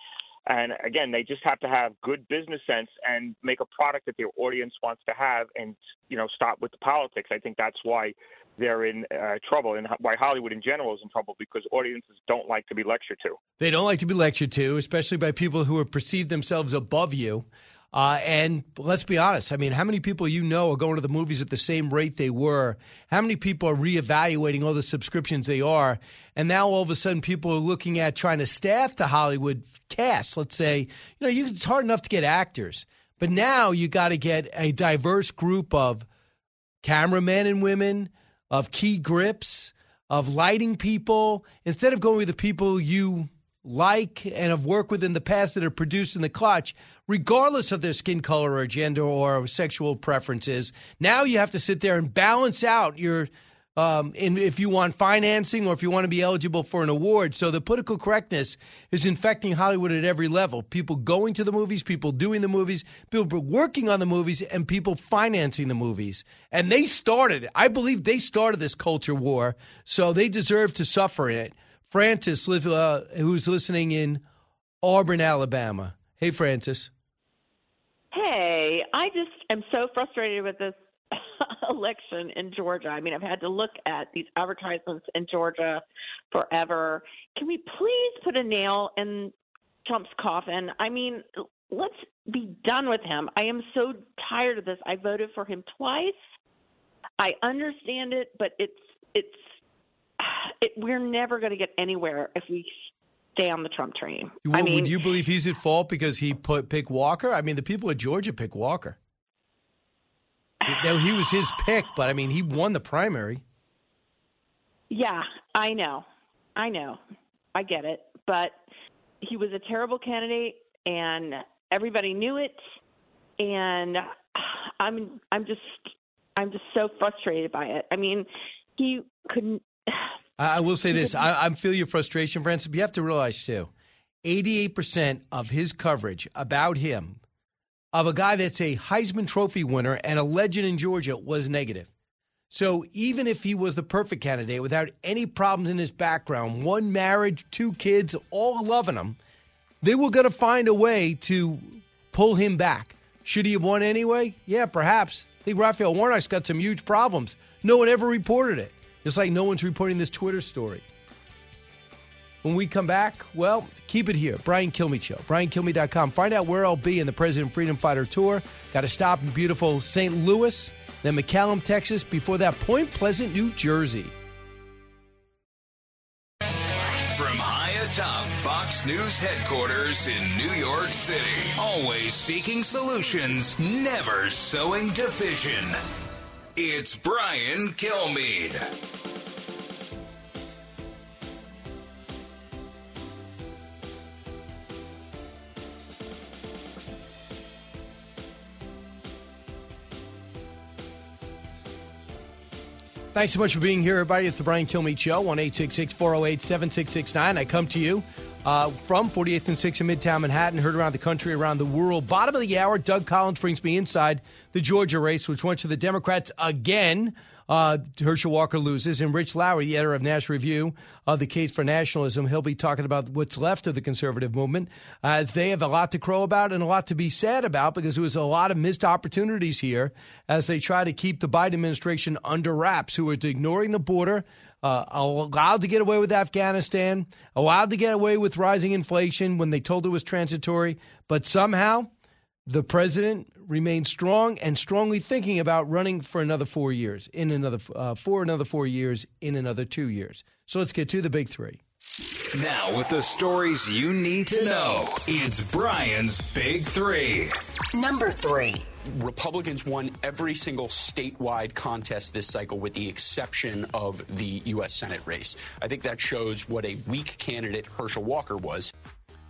And again, they just have to have good business sense and make a product that their audience wants to have, and you know, stop with the politics. I think that's why they're in uh, trouble, and why Hollywood in general is in trouble because audiences don't like to be lectured to. They don't like to be lectured to, especially by people who have perceived themselves above you. Uh, and let's be honest. I mean, how many people you know are going to the movies at the same rate they were? How many people are reevaluating all the subscriptions they are? And now all of a sudden, people are looking at trying to staff the Hollywood cast. Let's say, you know, you, it's hard enough to get actors, but now you got to get a diverse group of cameramen and women, of key grips, of lighting people, instead of going with the people you like and have worked with in the past that are produced in the clutch, regardless of their skin color or gender or sexual preferences. Now you have to sit there and balance out your. Um, in, if you want financing or if you want to be eligible for an award. So the political correctness is infecting Hollywood at every level. People going to the movies, people doing the movies, people working on the movies, and people financing the movies. And they started. I believe they started this culture war, so they deserve to suffer in it. Francis, live, uh, who's listening in Auburn, Alabama. Hey, Francis. Hey, I just am so frustrated with this <laughs> election in Georgia. I mean, I've had to look at these advertisements in Georgia forever. Can we please put a nail in Trump's coffin? I mean, let's be done with him. I am so tired of this. I voted for him twice. I understand it, but it's it's it, we're never going to get anywhere if we stay on the Trump train. Would, I mean, would you believe he's at fault because he put pick Walker? I mean, the people of Georgia pick Walker. Though he was his pick, but I mean, he won the primary. Yeah, I know. I know. I get it. But he was a terrible candidate and everybody knew it and I'm I'm just I'm just so frustrated by it. I mean, he couldn't I will say this: I, I feel your frustration, Francis. But you have to realize too, eighty-eight percent of his coverage about him, of a guy that's a Heisman Trophy winner and a legend in Georgia, was negative. So even if he was the perfect candidate without any problems in his background, one marriage, two kids, all loving him, they were going to find a way to pull him back. Should he have won anyway? Yeah, perhaps. I think Raphael Warnock's got some huge problems. No one ever reported it. It's like no one's reporting this Twitter story. When we come back, well, keep it here. Brian Kilmeade Show. BrianKilmeade.com. Find out where I'll be in the President Freedom Fighter Tour. Got to stop in beautiful St. Louis, then McAllen, Texas. Before that, Point Pleasant, New Jersey. From high atop Fox News headquarters in New York City, always seeking solutions, never sowing division. It's Brian Kilmeade. Thanks so much for being here, everybody. It's the Brian Kilmeade Show, 1 408 7669. I come to you uh, from 48th and 6th in Midtown Manhattan, heard around the country, around the world. Bottom of the hour, Doug Collins brings me inside the Georgia race, which went to the Democrats again. Uh, Herschel Walker loses, and Rich Lowry, the editor of National Review of the Case for Nationalism, he'll be talking about what's left of the conservative movement, as they have a lot to crow about and a lot to be sad about because there was a lot of missed opportunities here as they try to keep the Biden administration under wraps, who is ignoring the border, uh, allowed to get away with Afghanistan, allowed to get away with rising inflation when they told it was transitory, but somehow the president remains strong and strongly thinking about running for another four years, in another uh, for another four years, in another two years. So let's get to the big three. Now, with the stories you need to know, it's Brian's Big Three. Number three. Republicans won every single statewide contest this cycle with the exception of the U.S. Senate race. I think that shows what a weak candidate Herschel Walker was.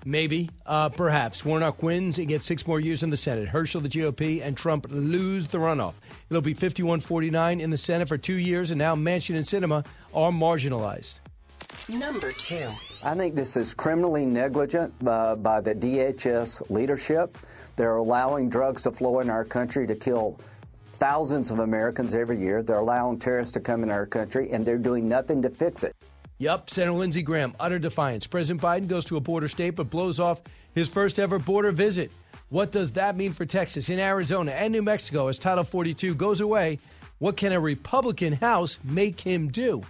Maybe, uh, perhaps. Warnock wins and gets six more years in the Senate. Herschel, the GOP, and Trump lose the runoff. It'll be 51 49 in the Senate for two years, and now Manchin and Sinema are marginalized. Number two. I think this is criminally negligent uh, by the DHS leadership. They're allowing drugs to flow in our country to kill thousands of Americans every year. They're allowing terrorists to come in our country, and they're doing nothing to fix it. Yep, Senator Lindsey Graham, utter defiance. President Biden goes to a border state but blows off his first ever border visit. What does that mean for Texas, in Arizona, and New Mexico as Title 42 goes away? What can a Republican House make him do?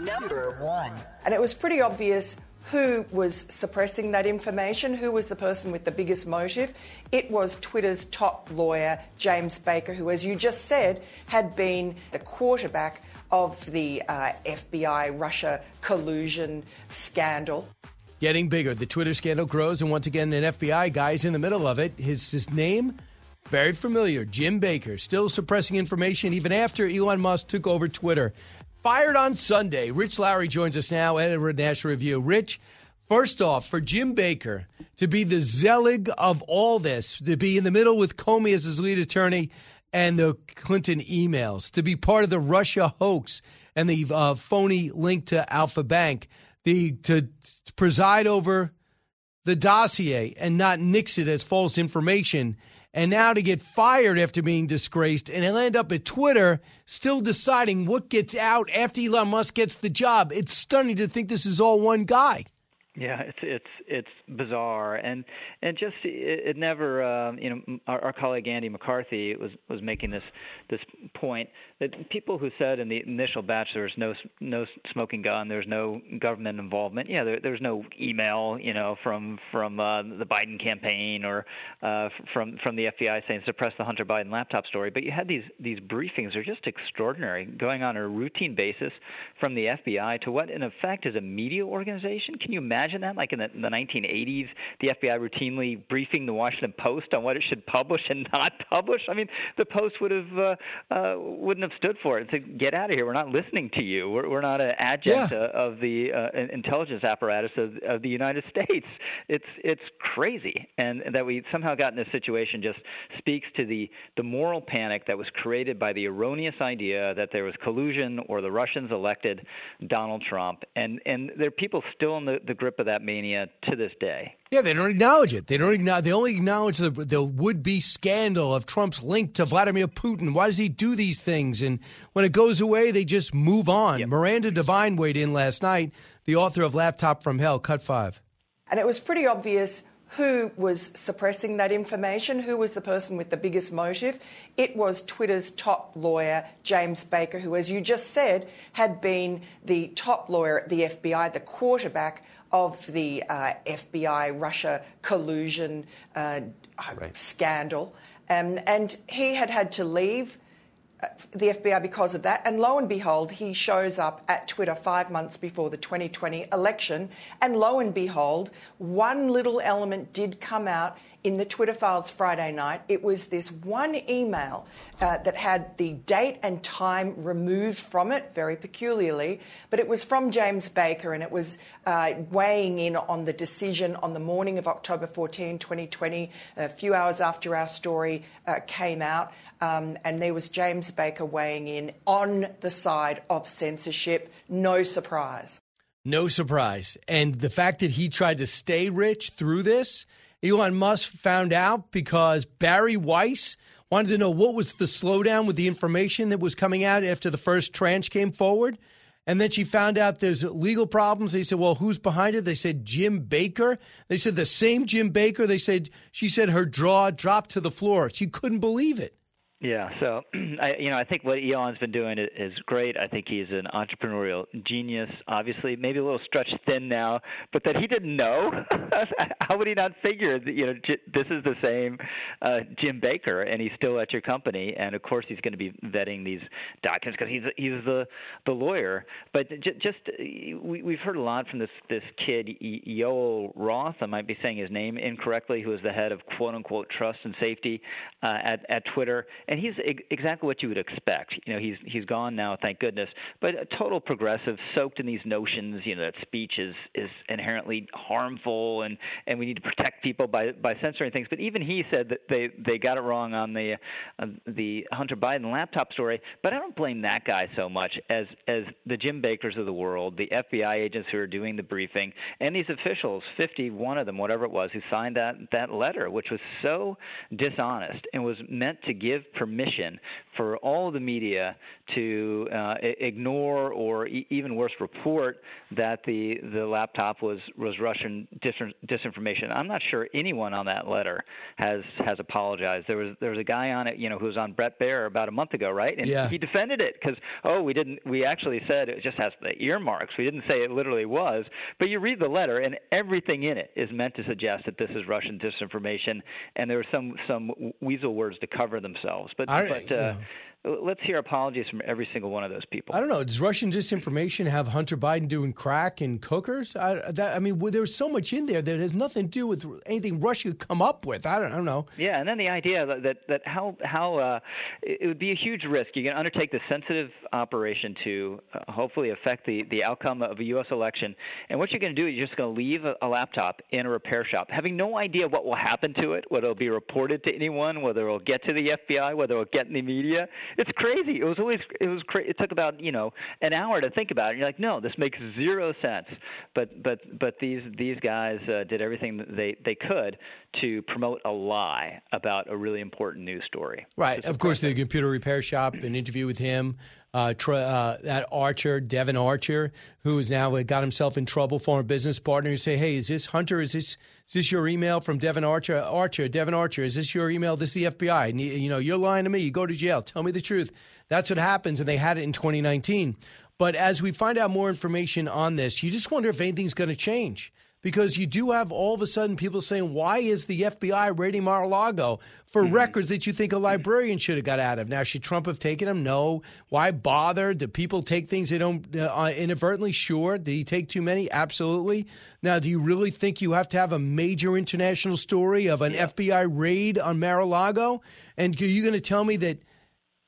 Number one. And it was pretty obvious who was suppressing that information, who was the person with the biggest motive. It was Twitter's top lawyer, James Baker, who, as you just said, had been the quarterback of the uh, FBI Russia collusion scandal. Getting bigger. The Twitter scandal grows, and once again, an FBI guy is in the middle of it. His, his name, very familiar Jim Baker, still suppressing information even after Elon Musk took over Twitter. Fired on Sunday. Rich Lowry joins us now, editor of National Review. Rich, first off, for Jim Baker to be the Zelig of all this, to be in the middle with Comey as his lead attorney and the Clinton emails, to be part of the Russia hoax and the uh, phony link to Alfa Bank, the to preside over the dossier and not nix it as false information, and now to get fired after being disgraced, and end up at Twitter still deciding what gets out after Elon Musk gets the job. It's stunning to think this is all one guy. Yeah, it's it's it's bizarre, and and just it, it never. Um, you know, our, our colleague Andy McCarthy was was making this this point that people who said in the initial batch there was no no smoking gun, there's no government involvement. Yeah, there, there's no email, you know, from from uh, the Biden campaign or uh, from from the FBI saying suppress the Hunter Biden laptop story. But you had these these briefings are just extraordinary, going on a routine basis from the FBI to what in effect is a media organization. Can you imagine? that? Like in the, the 1980s, the FBI routinely briefing the Washington Post on what it should publish and <laughs> not publish. I mean, the Post would have uh, uh, wouldn't have stood for it. To get out of here. We're not listening to you. We're, we're not an adjunct yeah. of the uh, intelligence apparatus of, of the United <laughs> States. It's it's crazy, and that we somehow got in this situation just speaks to the the moral panic that was created by the erroneous idea that there was collusion or the Russians elected Donald Trump, and and there are people still in the, the grip of that mania to this day. Yeah, they don't acknowledge it. They don't acknowledge. They only acknowledge the, the would-be scandal of Trump's link to Vladimir Putin. Why does he do these things? And when it goes away, they just move on. Yep. Miranda Devine weighed in last night, the author of Laptop from Hell, Cut Five. And it was pretty obvious who was suppressing that information, who was the person with the biggest motive. It was Twitter's top lawyer, James Baker, who, as you just said, had been the top lawyer at the FBI, the quarterback of the uh, FBI Russia collusion uh, right. scandal. Um, and he had had to leave uh, the FBI because of that. And lo and behold, he shows up at Twitter five months before the 2020 election. And lo and behold, one little element did come out in the Twitter files Friday night. It was this one email uh, that had the date and time removed from it, very peculiarly, but it was from James Baker and it was uh, weighing in on the decision on the morning of October 14, 2020, a few hours after our story uh, came out. Um, and there was James Baker weighing in on the side of censorship. No surprise. No surprise. And the fact that he tried to stay rich through this Elon Musk found out because Bari Weiss wanted to know what was the slowdown with the information that was coming out after the first tranche came forward. And then she found out there's legal problems. They said, well, who's behind it? They said Jim Baker. They said the same Jim Baker. They said, she said her jaw dropped to the floor. She couldn't believe it. Yeah, so <clears throat> I, you know, I think what Elon's been doing is great. I think he's an entrepreneurial genius. Obviously, maybe a little stretched thin now, but that he didn't know. <laughs> How would he not figure that you know this is the same uh, Jim Baker, and he's still at your company, and of course he's going to be vetting these documents because he's he's the the lawyer. But j- just we, we've heard a lot from this this kid Yoel Roth. I might be saying his name incorrectly, who is the head of quote unquote trust and safety uh, at at Twitter and he's exactly what you would expect. You know, he's he's gone now, thank goodness. But a total progressive, soaked in these notions. You know, that speech is is inherently harmful, and and we need to protect people by by censoring things. But even he said that they they got it wrong on the uh, the Hunter Biden laptop story. But I don't blame that guy so much as as the Jim Bakers of the world, the FBI agents who are doing the briefing, and these officials, 51 of them, whatever it was, who signed that that letter, which was so dishonest and was meant to give permission for all the media to uh, ignore or e- even worse report that the the laptop was was Russian dis- disinformation. I'm not sure anyone on that letter has has apologized. There was there was a guy on it, you know, who was on Bret Baier about a month ago, right? And yeah. he defended it because oh, we didn't we actually said it just has the earmarks. We didn't say it literally was, but you read the letter and everything in it is meant to suggest that this is Russian disinformation, and there were some some weasel words to cover themselves. But I, but uh, let's hear apologies from every single one of those people. I don't know. Does Russian disinformation have Hunter Biden doing crack and cookers? I, that, I mean, well, there's so much in there that has nothing to do with anything Russia could come up with. I don't, I don't know. Yeah, and then the idea that that, that how how uh, it would be a huge risk. You're going to undertake the sensitive operation to uh, hopefully affect the the outcome of a U.S. election, and what you're going to do is you're just going to leave a, a laptop in a repair shop, having no idea what will happen to it, whether it'll be reported to anyone, whether it'll get to the FBI, whether it'll get in the media it's crazy. It was always it was cra- it took about you know an hour to think about it. And you're like, no, this makes zero sense. But but but these these guys uh, did everything they they could to promote a lie about a really important news story. Right. Of course, the computer repair shop, an interview with him. uh, tr- uh, that Archer, Devon Archer, who has now got himself in trouble for a business partner. You say, "Hey, is this Hunter? Is this is this your email from Devon Archer? Archer, Devon Archer, is this your email? This is the FBI. You know, you're lying to me. You go to jail. Tell me the truth." That's what happens, and they had it in 2019. But as we find out more information on this, you just wonder if anything's going to change because you do have all of a sudden people saying, why is the FBI raiding Mar-a-Lago for mm-hmm. records that you think a librarian should have got out of? Now, should Trump have taken them? No. Why bother? Do people take things they don't uh, uh, inadvertently? Sure. Did he take too many? Absolutely. Now, do you really think you have to have a major international story of an yeah. FBI raid on Mar-a-Lago? And are you going to tell me that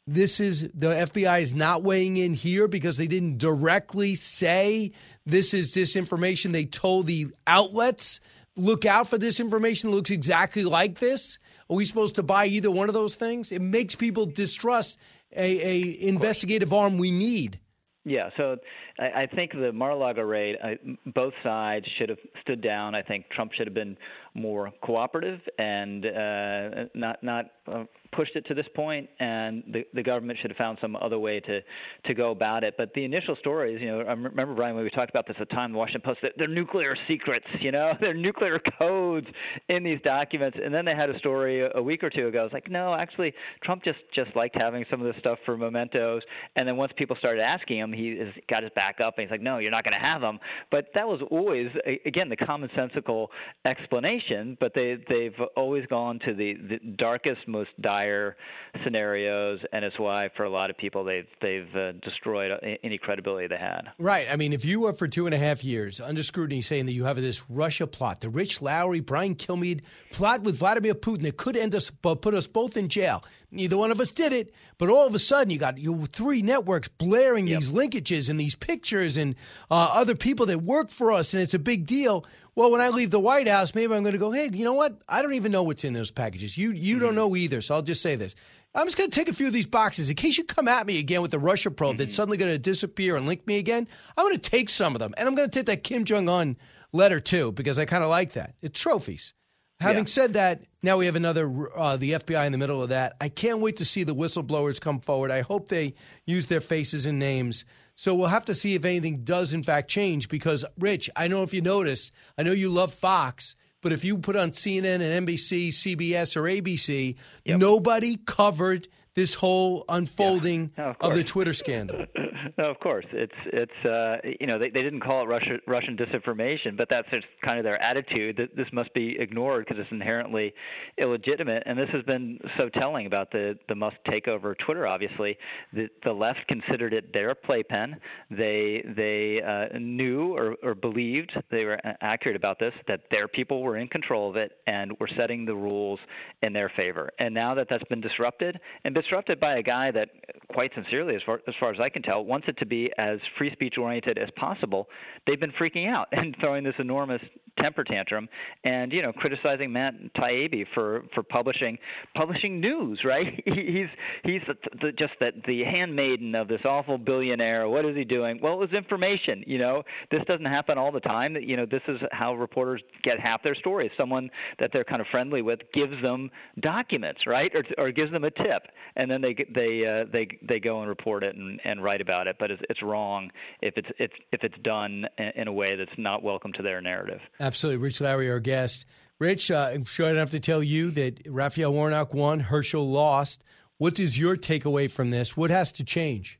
this is the FBI is not weighing in here because they didn't directly say this is disinformation. They told the outlets, look out for this information that looks exactly like this. Are we supposed to buy either one of those things? It makes people distrust a, a investigative arm we need. Yeah, so I, I think the Mar-a-Lago raid, I, both sides should have stood down. I think Trump should have been more cooperative and uh, not not uh, pushed it to this point, and the, the government should have found some other way to to go about it. But the initial stories, you know, I remember Brian when we talked about this at the time, the Washington Post, they're, nuclear secrets, you know, <laughs> they're nuclear codes in these documents. And then they had a story a, a week or two ago. It's like, no, actually, Trump just just liked having some of this stuff for mementos. And then once people started asking him, he has got his back up, and he's like, no, you're not going to have them. But that was always, again, the commonsensical explanation. But they they've always gone to the, the darkest, most dire scenarios, and it's why for a lot of people they've they've uh, destroyed any credibility they had. Right. I mean, if you were for two and a half years under scrutiny saying that you have this Russia plot, the Rich Lowry, Brian Kilmeade plot with Vladimir Putin that could end us, but put us both in jail. Neither one of us did it, but all of a sudden you got your three networks blaring yep. these linkages and these pictures and uh, other people that work for us, and it's a big deal. Well, when I leave the White House, maybe I'm going to go, hey, you know what? I don't even know what's in those packages. You you mm-hmm. don't know either, so I'll just say this. I'm just going to take a few of these boxes in case you come at me again with the Russia probe mm-hmm. that's suddenly going to disappear and link me again. I'm going to take some of them, and I'm going to take that Kim Jong Un letter too because I kind of like that. It's trophies. Having yeah. said that, now we have another uh, the FBI in the middle of that. I can't wait to see the whistleblowers come forward. I hope they use their faces and names. So we'll have to see if anything does in fact change. Because Rich, I know if you noticed, I know you love Fox, but if you put on CNN and NBC, CBS, or ABC, yep. nobody covered this whole unfolding yeah, of, of, the Twitter scandal. <laughs> no, of course, it's it's uh, you know they, they didn't call it Russia, Russian disinformation, but that's just kind of their attitude that this must be ignored because it's inherently illegitimate. And this has been so telling about the the Musk takeover Twitter. Obviously, the the left considered it their playpen. They they uh, knew or, or believed they were accurate about this that their people were in control of it and were setting the rules in their favor. And now that that's been disrupted and disrupted by a guy that, quite sincerely, as far as far as I can tell, wants it to be as free speech oriented as possible. They've been freaking out <laughs> and throwing this enormous temper tantrum, and you know, criticizing Matt Taibbi for for publishing publishing news. <laughs> Right? He's he's the, the, just that the handmaiden of this awful billionaire. What is he doing? Well, it was information. You know, this doesn't happen all the time. You know, this is how reporters get half their stories. Someone that they're kind of friendly with gives them documents, right, or or gives them a tip, and then they they uh, they they go and report it and, and write about it. But it's, it's wrong if it's it's if it's done in a way that's not welcome to their narrative. Absolutely, Rich Lowry, our guest. Rich, uh, I'm sure I don't have to tell you that Raphael Warnock won, Herschel lost. What is your takeaway from this? What has to change?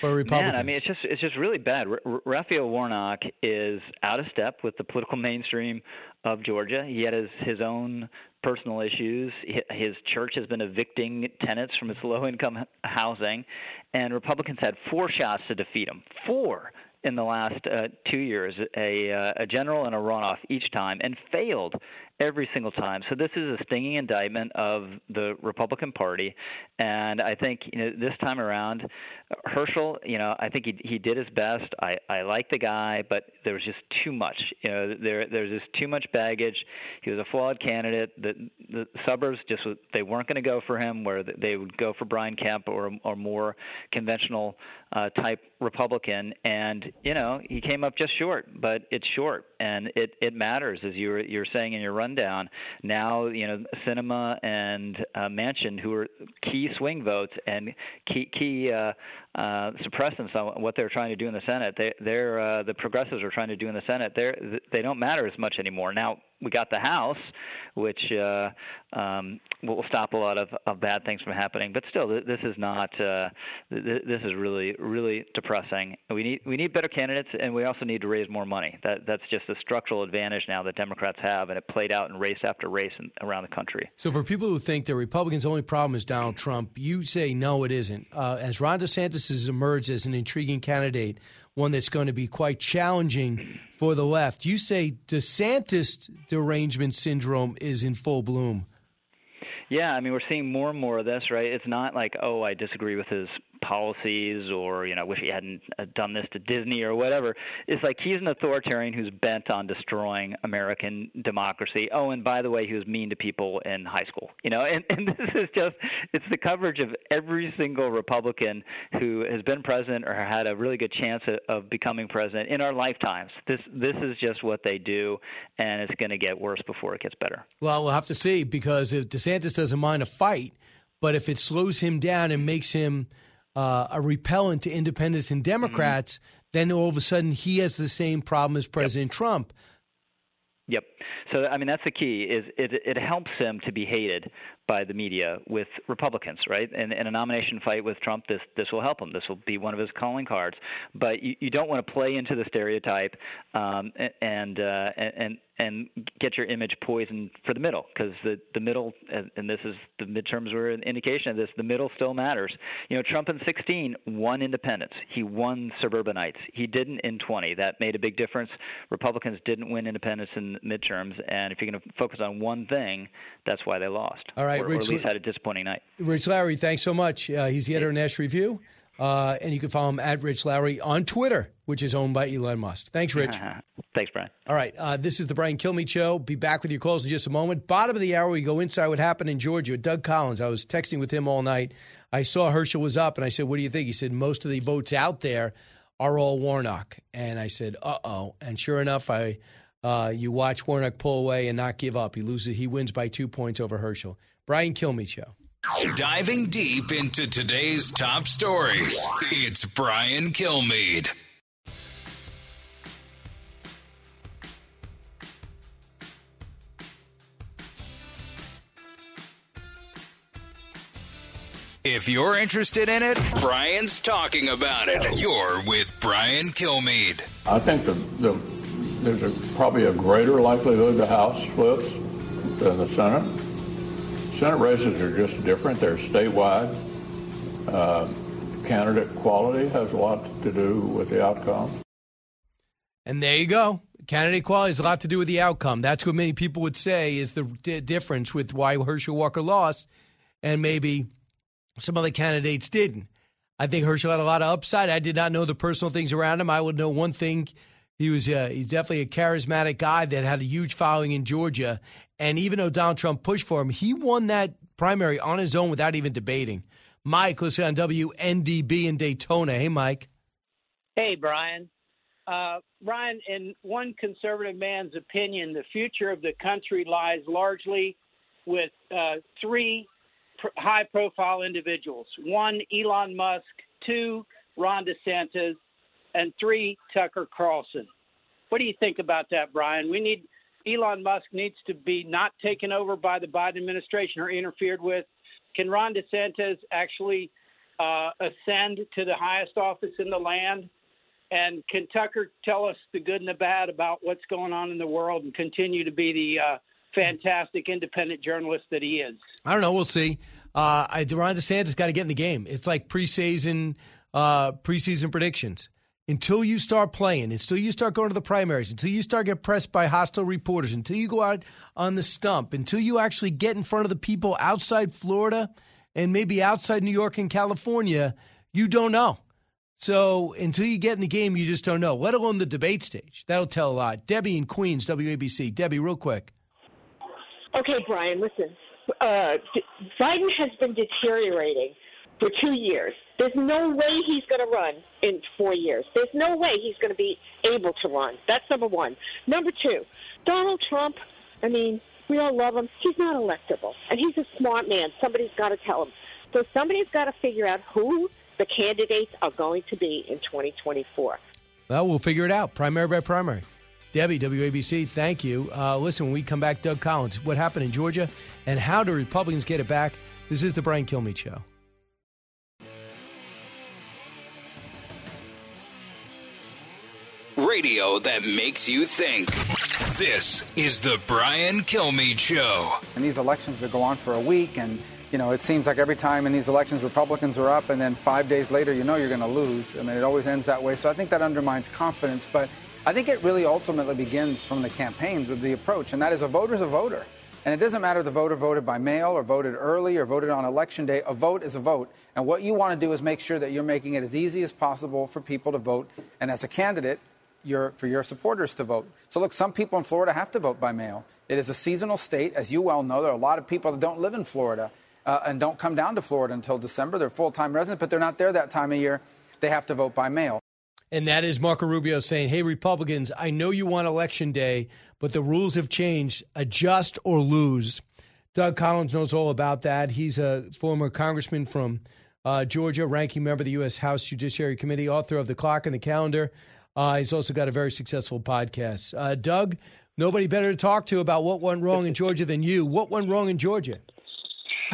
For Republicans? Man, I mean, it's just it's just really bad. R- Raphael Warnock is out of step with the political mainstream of Georgia. He had his his own personal issues. His church has been evicting tenants from its low income housing, and Republicans had four shots to defeat him. Four in the last uh, two years, a, uh, a general and a runoff each time, and failed every single time. So this is a stinging indictment of the Republican Party, and I think you know this time around, Herschel, you know, I think he he did his best. I I like the guy, but there was just too much. You know, there there's just too much baggage. He was a flawed candidate. The the suburbs just they weren't going to go for him, where they would go for Brian Kemp or or more conventional uh, type Republican, and you know he came up just short, but it's short, and it it matters as you were you're saying in your rundown. Now you know Sinema and uh, Manchin, who are key swing votes and key key uh, uh, suppressants on what they're trying to do in the Senate. They they're uh, the progressives are trying to do in the Senate. They're they don't matter as much anymore now we got the House, which uh, um, will stop a lot of, of bad things from happening. But still, this is not. Uh, th- this is really, really depressing. We need we need better candidates, and we also need to raise more money. That that's just a structural advantage now that Democrats have, and it played out in race after race in, around the country. So, for people who think the Republicans' only problem is Donald Trump, you say no, it isn't. Uh, as Ron DeSantis has emerged as an intriguing candidate one that's going to be quite challenging for the left. You say DeSantis derangement syndrome is in full bloom. Yeah, I mean, we're seeing more and more of this, right? It's not like, oh, I disagree with his policies or you know wish he hadn't uh, done this to Disney or whatever. It's like he's an authoritarian who's bent on destroying American democracy. Oh, and by the way, he was mean to people in high school. You know, <laughs> and, and this is just it's the coverage of every single Republican who has been president or had a really good chance of, of becoming president in our lifetimes. This this is just what they do, and it's going to get worse before it gets better. Well, we'll have to see because if DeSantis doesn't mind a fight, but if it slows him down and makes him uh, a repellent to independents and Democrats, mm-hmm. then all of a sudden he has the same problem as President yep. Trump. Yep. So I mean that's the key is it it helps him to be hated by the media with Republicans, right? And in a nomination fight with Trump, this this will help him. This will be one of his calling cards. But you, you don't want to play into the stereotype um, and uh, and and get your image poisoned for the middle because the the middle and this is the midterms were an indication of this. The middle still matters. You know, Trump in 16 won independents. He won suburbanites. He didn't in 20. That made a big difference. Republicans didn't win independents in midterms, and if you're going to focus on one thing, that's why they lost. All right, or, Rich, or at least had a disappointing night. Rich Lowry, thanks so much. Uh, he's the editor of National Review. Uh, and you can follow him at Rich Lowry on Twitter, which is owned by Elon Musk. Thanks, Rich. <laughs> Thanks, Brian. All right. Uh, this is the Brian Kilmeade Show. Be back with your calls in just a moment. Bottom of the hour, we go inside what happened in Georgia. with Doug Collins, I was texting with him all night. I saw Herschel was up, and I said, What do you think? He said, Most of the votes out there are all Warnock. And I said, Uh oh. And sure enough, I. Uh, you watch Warnock pull away and not give up. He loses. He wins by two points over Herschel. Brian Kilmeade Show. Diving deep into today's top stories, it's Brian Kilmeade. If you're interested in it, Brian's talking about it. You're with Brian Kilmeade. I think the, the, there's a, probably a greater likelihood the House flips than the Senate. Senate races are just different. They're statewide. Uh, candidate quality has a lot to do with the outcome. And there you go. Candidate quality has a lot to do with the outcome. That's what many people would say is the d- difference with why Herschel Walker lost and maybe some other candidates didn't. I think Herschel had a lot of upside. I did not know the personal things around him. I would know one thing. He was uh, he's definitely a charismatic guy that had a huge following in Georgia, and even though Donald Trump pushed for him, he won that primary on his own without even debating. Mike, listen on WNDB in Daytona. Hey, Mike. Hey, Brian. Uh, Brian, in one conservative man's opinion, the future of the country lies largely with uh, three high profile individuals one, Elon Musk, two, Ron DeSantis, and three, Tucker Carlson. What do you think about that, Brian? We need Elon Musk needs to be not taken over by the Biden administration or interfered with. Can Ron DeSantis actually uh, ascend to the highest office in the land? And can Tucker tell us the good and the bad about what's going on in the world and continue to be the uh, fantastic independent journalist that he is? I don't know. We'll see. Uh, I, Ron DeSantis got to get in the game. It's like preseason uh, preseason predictions until you start playing, until you start going to the primaries, until you start get pressed by hostile reporters, until you go out on the stump, until you actually get in front of the people outside Florida and maybe outside New York and California, you don't know. So until you get in the game, you just don't know, let alone the debate stage. That'll tell a lot. Debbie in Queens, WABC. Debbie, real quick. Okay, Brian, listen. Uh, Biden has been deteriorating for two years. There's no way he's going to run in four years. There's no way he's going to be able to run. That's number one. Number two, Donald Trump, I mean, we all love him. He's not electable. And he's a smart man. Somebody's got to tell him. So somebody's got to figure out who the candidates are going to be in 2024. Well, we'll figure it out primary by primary. Debbie, WABC, thank you. Uh, listen, when we come back, Doug Collins, what happened in Georgia and how do Republicans get it back? This is the Brian Kilmeade Show. Radio that makes you think. This is the Brian Kilmeade Show. And these elections that go on for a week, and you know, it seems like every time in these elections, Republicans are up, and then five days later, you know, you're going to lose. I mean, it always ends that way. So I think that undermines confidence. But I think it really ultimately begins from the campaigns with the approach, and that is a voter's a voter. And it doesn't matter if the voter voted by mail or voted early or voted on election day. A vote is a vote. And what you want to do is make sure that you're making it as easy as possible for people to vote. And as a candidate, your, for your supporters to vote. So, look, some people in Florida have to vote by mail. It is a seasonal state. As you well know, there are a lot of people that don't live in Florida uh, and don't come down to Florida until December. They're full time residents, but they're not there that time of year. They have to vote by mail. And that is Marco Rubio saying, hey, Republicans, I know you want election day, but the rules have changed. Adjust or lose. Doug Collins knows all about that. He's a former congressman from uh, Georgia, ranking member of the U.S. House Judiciary Committee, author of The Clock and the Calendar. Uh, he's also got a very successful podcast. Uh, Doug, nobody better to talk to about what went wrong in Georgia than you. What went wrong in Georgia?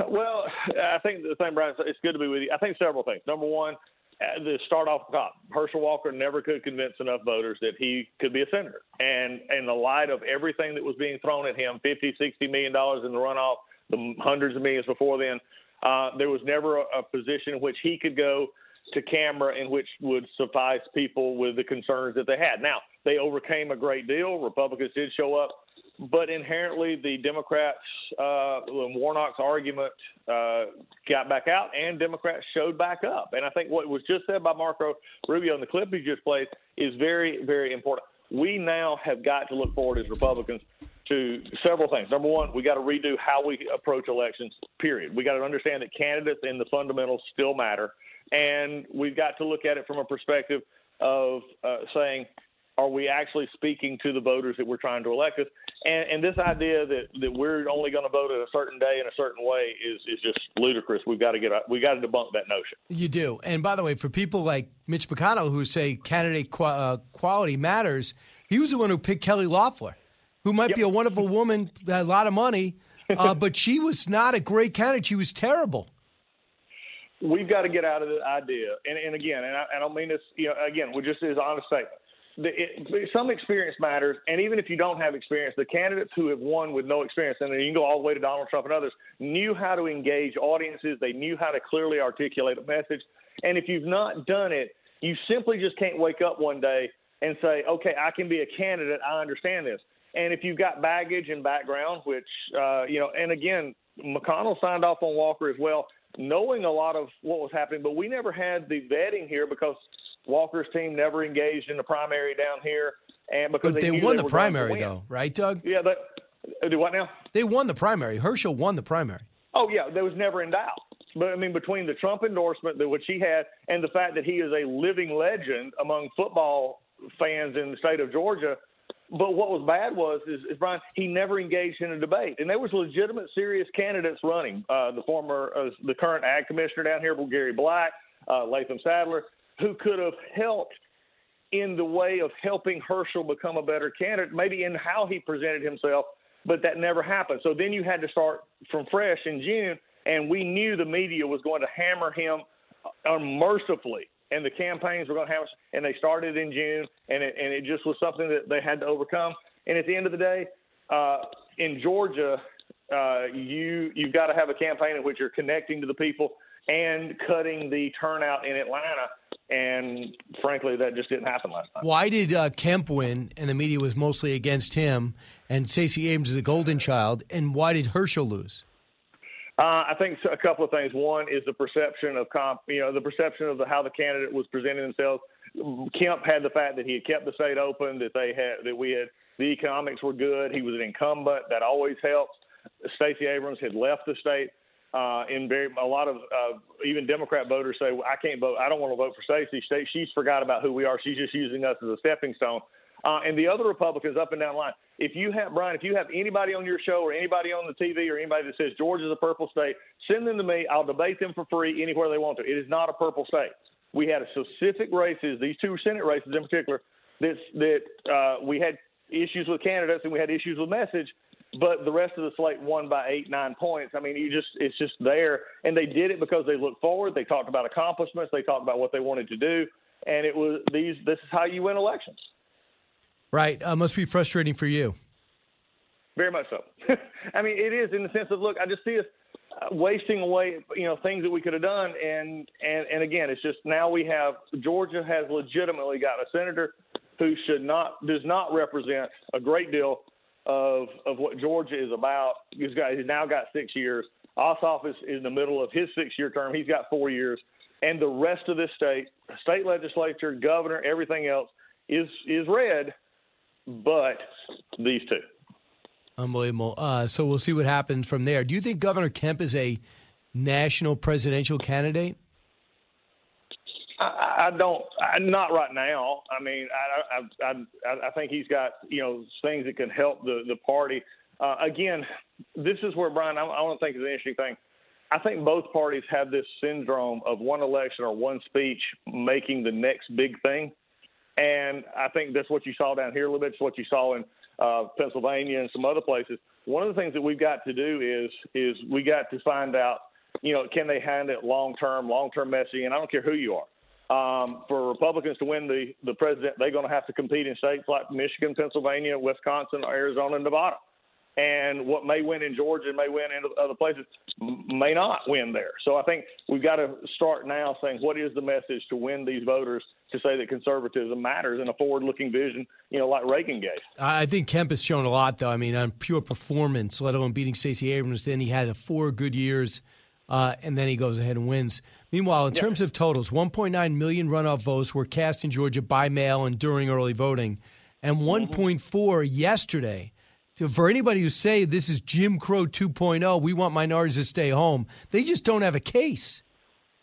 Well, I think the thing, Brian, it's good to be with you. I think several things. Number one, uh, the start off top, Herschel Walker never could convince enough voters that he could be a senator. And in the light of everything that was being thrown at him, 50, 60 million dollars in the runoff, the hundreds of millions before then, uh, there was never a, a position in which he could go to camera in which would suffice people with the concerns that they had. Now, they overcame a great deal. Republicans did show up but inherently the Democrats, uh, Warnock's argument uh, got back out, and Democrats showed back up. And I think what was just said by Marco Rubio in the clip he just played is very, very important. We now have got to look forward as Republicans to several things. Number one, we got to redo how we approach elections. Period. We got to understand that candidates and the fundamentals still matter, and we've got to look at it from a perspective of uh, saying are we actually speaking to the voters that we're trying to elect us? And, and this idea that, that we're only going to vote at a certain day in a certain way is, is just ludicrous. We've got to get we got to debunk that notion. You do. And by the way, for people like Mitch McConnell who say candidate qu- uh, quality matters, he was the one who picked Kelly Loeffler, who might yep. be a wonderful woman, a lot of money, uh, <laughs> but she was not a great candidate. She was terrible we've got to get out of the idea. And, and again, and I, I, don't mean this, you know, again, we just is honest statement the, it, some experience matters, and even if you don't have experience, the candidates who have won with no experience, and you can go all the way to Donald Trump and others, knew how to engage audiences. They knew how to clearly articulate a message. And if you've not done it, you simply just can't wake up one day and say, "Okay, I can be a candidate. I understand this." And if you've got baggage and background, which uh, you know, and again, McConnell signed off on Walker as well, knowing a lot of what was happening, but we never had the vetting here because Walker's team never engaged in the primary down here, and because but they, they won they the primary though, right, Doug? Yeah, they uh, do what now? They won the primary. Herschel won the primary. Oh yeah, there was never in doubt. But I mean, between the Trump endorsement that which he had, and the fact that he is a living legend among football fans in the state of Georgia. But what was bad was is, is Brian he never engaged in a debate, and there was legitimate, serious candidates running. Uh, the former, uh, the current ag commissioner down here, Gary Black, uh, Latham Saddler, who could have helped in the way of helping Herschel become a better candidate, maybe in how he presented himself, but that never happened. So then you had to start from fresh in June, and we knew the media was going to hammer him unmercifully, and the campaigns were going to hammer, and they started in June, and it, and it just was something that they had to overcome. And at the end of the day, uh, in Georgia, uh, you you've got to have a campaign in which you're connecting to the people and cutting the turnout in Atlanta. And frankly, that just didn't happen last time. Why did uh, Kemp win and the media was mostly against him and Stacey Abrams is a golden child? And why did Herschel lose? Uh, I think a couple of things. One is the perception of comp, you know, the perception of the, how the candidate was presenting themselves. Kemp had the fact that he had kept the state open, that they had, that we had, the economics were good. He was an incumbent. That always helps. Stacey Abrams had left the state. Uh, and very a lot of uh, even Democrat voters say, well, "I can't vote. I don't want to vote for Stacey. She's forgot about who we are. She's just using us as a stepping stone." Uh, and the other Republicans up and down the line. If you have Brian, if you have anybody on your show or anybody on the TV or anybody that says Georgia's a purple state, send them to me. I'll debate them for free anywhere they want to. It is not a purple state. We had a specific races, these two Senate races in particular, that that uh, we had issues with candidates and we had issues with message but the rest of the slate won by eight, nine points. I mean, you just it's just there, and they did it because they looked forward. They talked about accomplishments. They talked about what they wanted to do, and it was these. This is how you win elections. Right. Uh, must be frustrating for you. Very much so. <laughs> I mean, it is in the sense of look. I just see us uh, wasting away, you know, things that we could have done, and and and again, it's just now we have Georgia has legitimately got a senator who should not does not represent a great deal of of what Georgia is about. He's got he's now got six years. Ossoff is, is in the middle of his six year term. He's got four years, and the rest of this state, state legislature, governor, everything else is is red, but these two. Unbelievable. Uh, so we'll see what happens from there. Do you think Governor Kemp is a national presidential candidate? I, I don't. I, not right now. I mean, I, I I I think he's got you know things that can help the the party. Uh, again, this is where Brian. I, I want to think is an interesting thing. I think both parties have this syndrome of one election or one speech making the next big thing, and I think that's what you saw down here a little bit. It's what you saw in uh, Pennsylvania and some other places. One of the things that we've got to do is is we got to find out, you know, can they handle it long term, long term messaging, and I don't care who you are um, for Republicans to win the, the president, they're going to have to compete in states like Michigan, Pennsylvania, Wisconsin, Arizona, and Nevada. And what may win in Georgia may win in other places may not win there. So I think we've got to start now saying what is the message to win these voters to say that conservatism matters in a forward-looking vision, you know, like Reagan gave. I think Kemp has shown a lot, though. I mean, on pure performance, let alone beating Stacey Abrams. Then he had four good years uh, and then he goes ahead and wins. Meanwhile, in yeah. terms of totals, 1.9 million runoff votes were cast in Georgia by mail and during early voting, and mm-hmm. 1.4 yesterday. For anybody who say this is Jim Crow 2.0, we want minorities to stay home, they just don't have a case.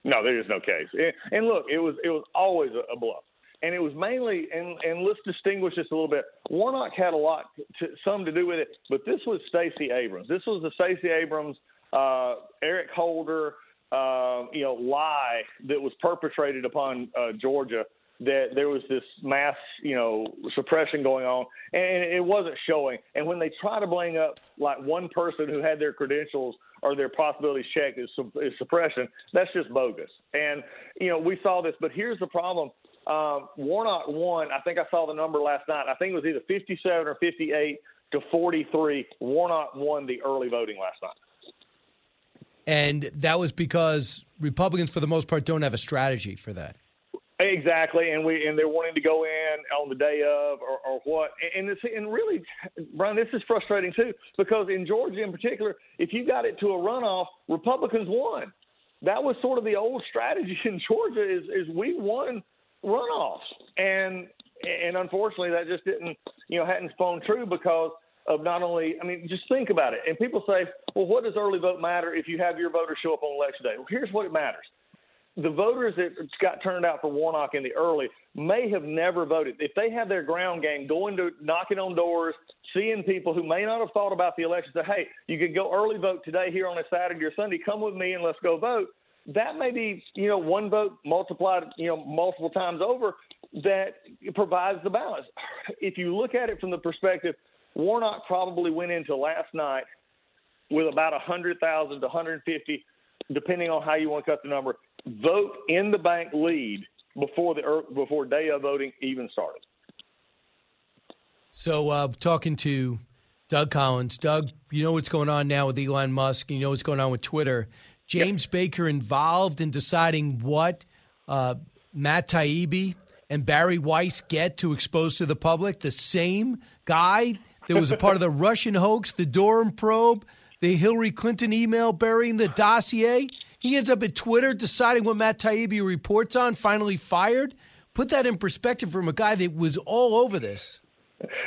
No, there is no case. And, and look, it was it was always a, a bluff and it was mainly and and let's distinguish this a little bit. Warnock had a lot to, some to do with it, but this was Stacey Abrams. This was the Stacey Abrams uh, Eric Holder, uh, you know, lie that was perpetrated upon uh, Georgia that there was this mass, you know, suppression going on, and it wasn't showing. And when they try to bring up like one person who had their credentials or their possibilities checked as suppression, that's just bogus. And you know, we saw this, but here's the problem. Um, Warnock won. I think I saw the number last night. I think it was either 57 or 58 to 43. Warnock won the early voting last night. And that was because Republicans, for the most part, don't have a strategy for that. Exactly, and we and they're wanting to go in on the day of or, or what, and it's and really, Brian, this is frustrating too because in Georgia in particular, if you got it to a runoff, Republicans won. That was sort of the old strategy <laughs> in Georgia is is we won runoffs, and and unfortunately that just didn't you know hadn't spun true because of not only, I mean, just think about it. And people say, well, what does early vote matter if you have your voters show up on election day? Well, here's what it matters. The voters that got turned out for Warnock in the early may have never voted. If they have their ground game, going to knocking on doors, seeing people who may not have thought about the election, say, hey, you can go early vote today here on a Saturday or Sunday. Come with me and let's go vote. That may be, you know, one vote multiplied, you know, multiple times over that provides the balance. If you look at it from the perspective – Warnock probably went into last night with about 100,000 to 150, depending on how you want to cut the number, vote in the bank lead before the before day of voting even started. So, uh, talking to Doug Collins, Doug, you know what's going on now with Elon Musk. You know what's going on with Twitter. James yep. Baker involved in deciding what uh, Matt Taibbi and Bari Weiss get to expose to the public. The same guy there was a part of the <laughs> Russian hoax, the Durham probe, the Hillary Clinton email burying the dossier. He ends up at Twitter deciding what Matt Taibbi reports on, finally fired. Put that in perspective from a guy that was all over this.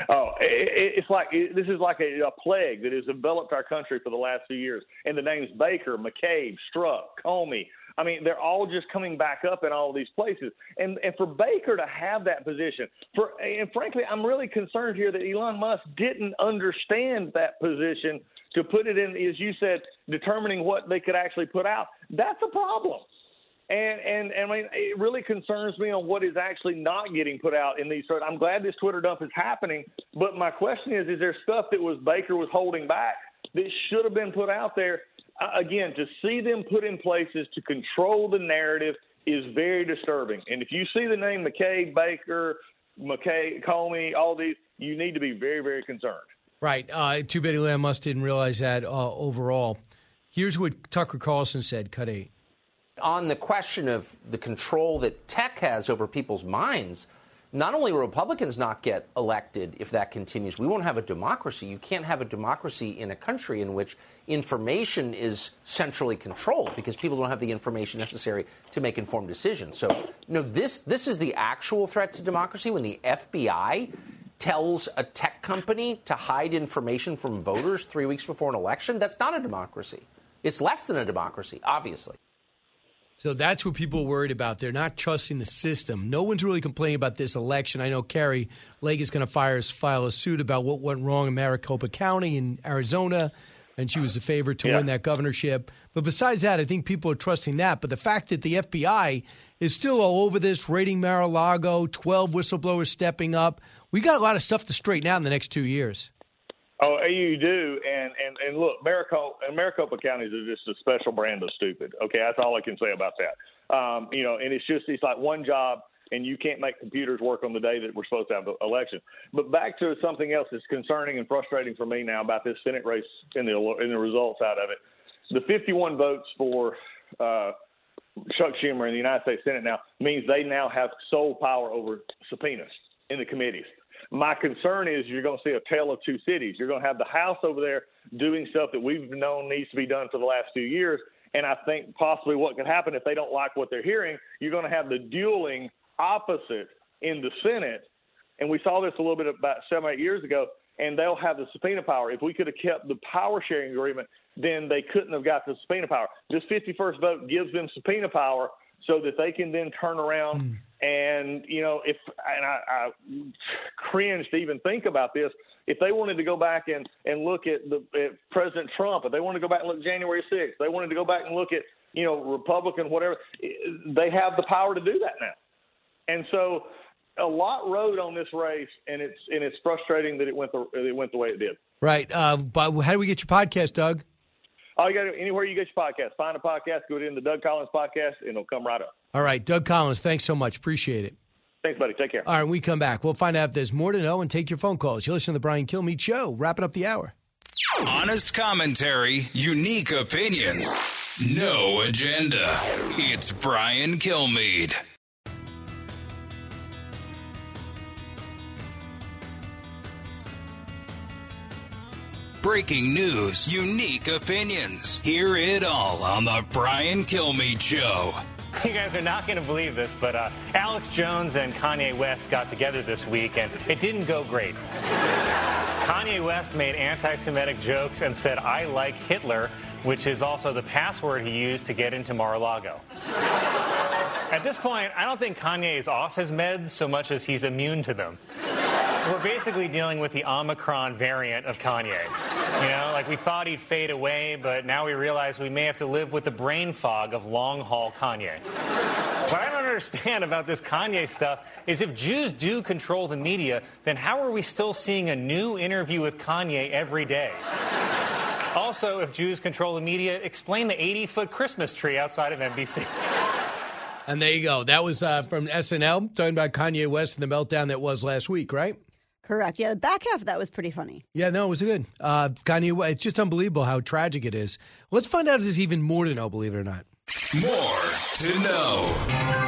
Oh, it's like this is like a, plague that has enveloped our country for the last few years. And the names Baker, McCabe, Strzok, Comey. I mean, they're all just coming back up in all these places. And and for Baker to have that position, for and frankly, I'm really concerned here that Elon Musk didn't understand that position to put it in, as you said, determining what they could actually put out. That's a problem. And, and and I mean, it really concerns me on what is actually not getting put out in these. I'm glad this Twitter dump is happening, but my question is: Is there stuff that was Baker was holding back that should have been put out there? Uh, again, to see them put in places to control the narrative is very disturbing. And if you see the name McKay, Baker, McKay, Comey, all these, you need to be very, very concerned. Right. Uh, too bad Elon Musk didn't realize that uh, overall. Here's what Tucker Carlson said, cut eight. On the question of the control that tech has over people's minds, not only will Republicans not get elected if that continues, we won't have a democracy. You can't have a democracy in a country in which information is centrally controlled because people don't have the information necessary to make informed decisions. So, no, this this is the actual threat to democracy when the FBI tells a tech company to hide information from voters three weeks before an election. That's not a democracy. It's less than a democracy, obviously. So that's what people are worried about. They're not trusting the system. No one's really complaining about this election. I know Kari Lake is going to fire, file a suit about what went wrong in Maricopa County in Arizona, and she was the favorite to Yeah. win that governorship. But besides that, I think people are trusting that. But the fact that the FBI is still all over this, raiding Mar-a-Lago, 12 whistleblowers stepping up, we got a lot of stuff to straighten out in the next two years. Oh, you do, and and and look, Maricopa Maricopa counties are just a special brand of stupid. Okay, that's all I can say about that. Um, you know, and it's just it's like one job, and you can't make computers work on the day that we're supposed to have the election. But back to something else that's concerning and frustrating for me now about this Senate race and the and the results out of it. The 51 votes for uh, Chuck Schumer in the United States Senate now means they now have sole power over subpoenas in the committees. My concern is you're going to see a tale of two cities. You're going to have the House over there doing stuff that we've known needs to be done for the last few years. And I think possibly what could happen if they don't like what they're hearing, you're going to have the dueling opposite in the Senate. And we saw this a little bit about seven, eight years ago, and they'll have the subpoena power. If we could have kept the power sharing agreement, then they couldn't have got the subpoena power. This 51st vote gives them subpoena power so that they can then turn around hmm. And you know if and I, I cringe to even think about this if they wanted to go back and and look at the at President Trump if they wanted to go back and look at January 6th they wanted to go back and look at you know Republican whatever they have the power to do that now and so a lot rode on this race and it's and it's frustrating that it went the it went the way it did Right. Uh, but how do we get your podcast, Doug? all you got to anywhere you get your podcast find a podcast go to the Doug Collins podcast and it'll come right up All right, Doug Collins, thanks so much. Appreciate it. thanks buddy take care All right, when we come back, we'll find out if there's more to know and take your phone calls. You listen to the Brian Kilmeade Show, wrapping up the hour. Honest commentary, unique opinions, no agenda. It's Brian Kilmeade. Breaking news, unique opinions. Hear it all on the Brian Kilmeade Show. You guys are not going to believe this, but uh, Alex Jones and Kanye West got together this week, and it didn't go great. Kanye West made anti Semitic jokes and said, I like Hitler, which is also the password he used to get into Mar a Lago. At this point, I don't think Kanye is off his meds so much as he's immune to them. We're basically dealing with the Omicron variant of Kanye. You know, like we thought he'd fade away, but now we realize we may have to live with the brain fog of long haul Kanye. What I don't understand about this Kanye stuff is if Jews do control the media, then how are we still seeing a new interview with Kanye every day? Also, if Jews control the media, explain the 80 foot Christmas tree outside of NBC. And there you go. That was uh, from SNL, talking about Kanye West and the meltdown that was last week, right? Correct. Yeah, the back half of that was pretty funny. Yeah, no, it was good. Uh, Kanye, it's just unbelievable how tragic it is. Let's find out if there's even more to know, believe it or not. More to know.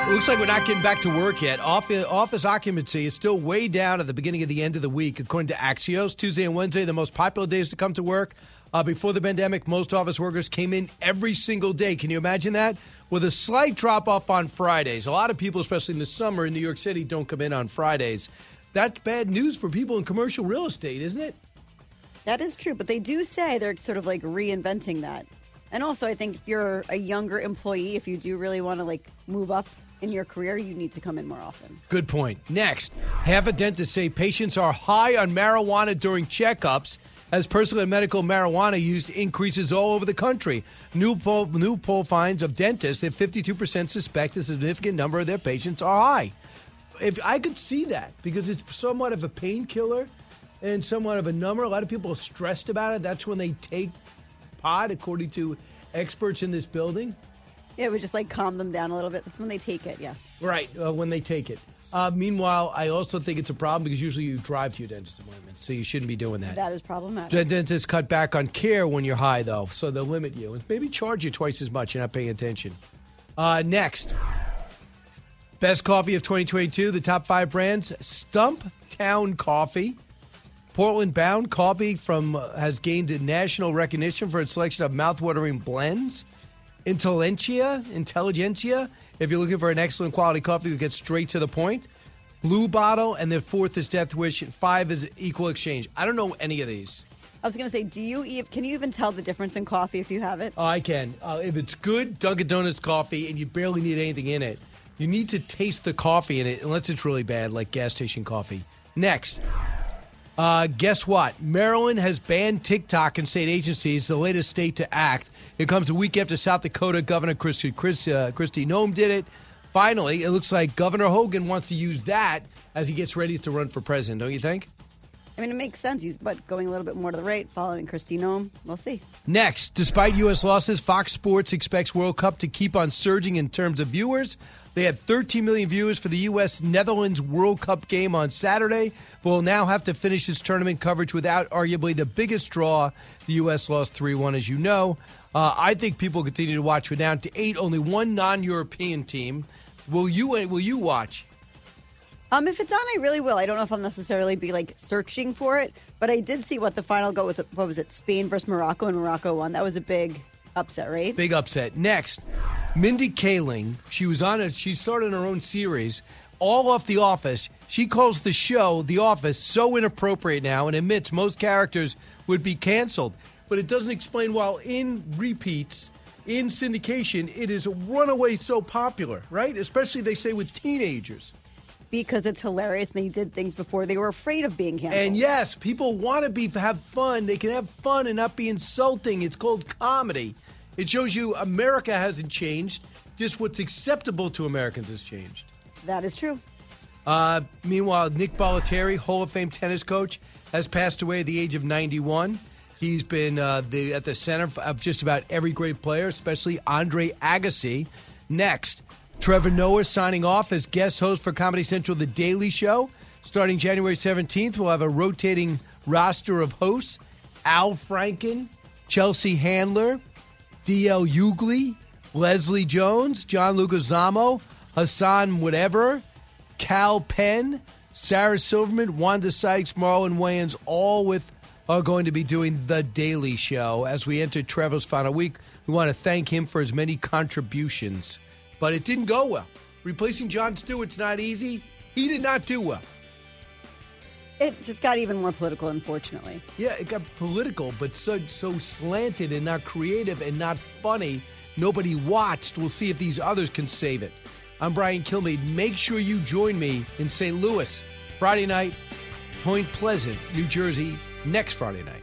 It looks like we're not getting back to work yet. Office, office occupancy is still way down at the beginning of the end of the week, according to Axios. Tuesday and Wednesday, the most popular days to come to work. Uh, before the pandemic, most office workers came in every single day. Can you imagine that? With a slight drop off on Fridays. A lot of people, especially in the summer in New York City, don't come in on Fridays. That's bad news for people in commercial real estate, isn't it? That is true, but they do say they're sort of like reinventing that. And also, I think if you're a younger employee, if you do really want to like move up in your career, you need to come in more often. Good point. Next, half a dentist say patients are high on marijuana during checkups as personal and medical marijuana use increases all over the country. New poll, new poll finds of dentists that 52% suspect a significant number of their patients are high. If I could see that because it's somewhat of a painkiller and somewhat of a number. A lot of people are stressed about it. That's when they take pot, according to experts in this building. Yeah, it would just like calm them down a little bit. That's when they take it, yes. Right, uh, when they take it. Uh, meanwhile, I also think it's a problem because usually you drive to your dentist appointment, so you shouldn't be doing that. That is problematic. The dentists cut back on care when you're high, though, so they'll limit you and maybe charge you twice as much. You're not paying attention. Uh, next, best coffee of 2022. The top five brands: Stump Town Coffee, Portland Bound Coffee from uh, has gained national recognition for its selection of mouthwatering blends. Intelligentsia, Intelligentsia. If you're looking for an excellent quality coffee, you get straight to the point. Blue Bottle, and the fourth is Death Wish. Five is Equal Exchange. I don't know any of these. I was going to say, do you ev- can you even tell the difference in coffee if you have it? Oh, I can. Uh, if it's good Dunkin' Donuts coffee and you barely need anything in it, you need to taste the coffee in it, unless it's really bad, like gas station coffee. Next, uh, guess what? Maryland has banned TikTok and state agencies, the latest state to act. It comes a week after South Dakota Governor Kristi, Chris, uh, Kristi Noem did it. Finally, it looks like Governor Hogan wants to use that as he gets ready to run for president, don't you think? I mean, it makes sense. He's but going a little bit more to the right, following Christine Noem. We'll see. Next, despite U.S. losses, Fox Sports expects World Cup to keep on surging in terms of viewers. They had 13 million viewers for the U.S. Netherlands World Cup game on Saturday, but will now have to finish its tournament coverage without arguably the biggest draw. The U.S. lost 3 1, as you know. Uh, I think people continue to watch. We're down to eight, only one non European team. Will you, will you watch? Um, if it's on, I really will. I don't know if I'll necessarily be like searching for it, but I did see what the final go with. What was it? Spain versus Morocco, and Morocco won. That was a big upset, right? Big upset. Next, Mindy Kaling. She was on it. She started her own series, all off The Office. She calls the show The Office so inappropriate now, and admits most characters would be canceled. But it doesn't explain why in repeats. In syndication, it is runaway so popular, right? Especially they say with teenagers. Because it's hilarious, and they did things before they were afraid of being canceled. And yes, people want to be have fun. They can have fun and not be insulting. It's called comedy. It shows you America hasn't changed. Just what's acceptable to Americans has changed. That is true. Uh, meanwhile, Nick Bollettieri, Hall of Fame tennis coach, has passed away at the age of 91. He's been uh, the, at the center of just about every great player, especially Andre Agassi. Next, Trevor Noah signing off as guest host for Comedy Central The Daily Show. Starting January 17th, we'll have a rotating roster of hosts Al Franken, Chelsea Handler, D.L. Hughley, Leslie Jones, John Leguizamo, Hassan Whatever, Kal Penn, Sarah Silverman, Wanda Sykes, Marlon Wayans, all with are going to be doing The Daily Show. As we enter Trevor's final week, we want to thank him for his many contributions. But it didn't go well. Replacing Jon Stewart's not easy. He did not do well. It just got even more political, unfortunately. Yeah, it got political, but so so slanted and not creative and not funny. Nobody watched. We'll see if these others can save it. I'm Brian Kilmeade. Make sure you join me in St. Louis Friday night, Point Pleasant, New Jersey, next Friday night.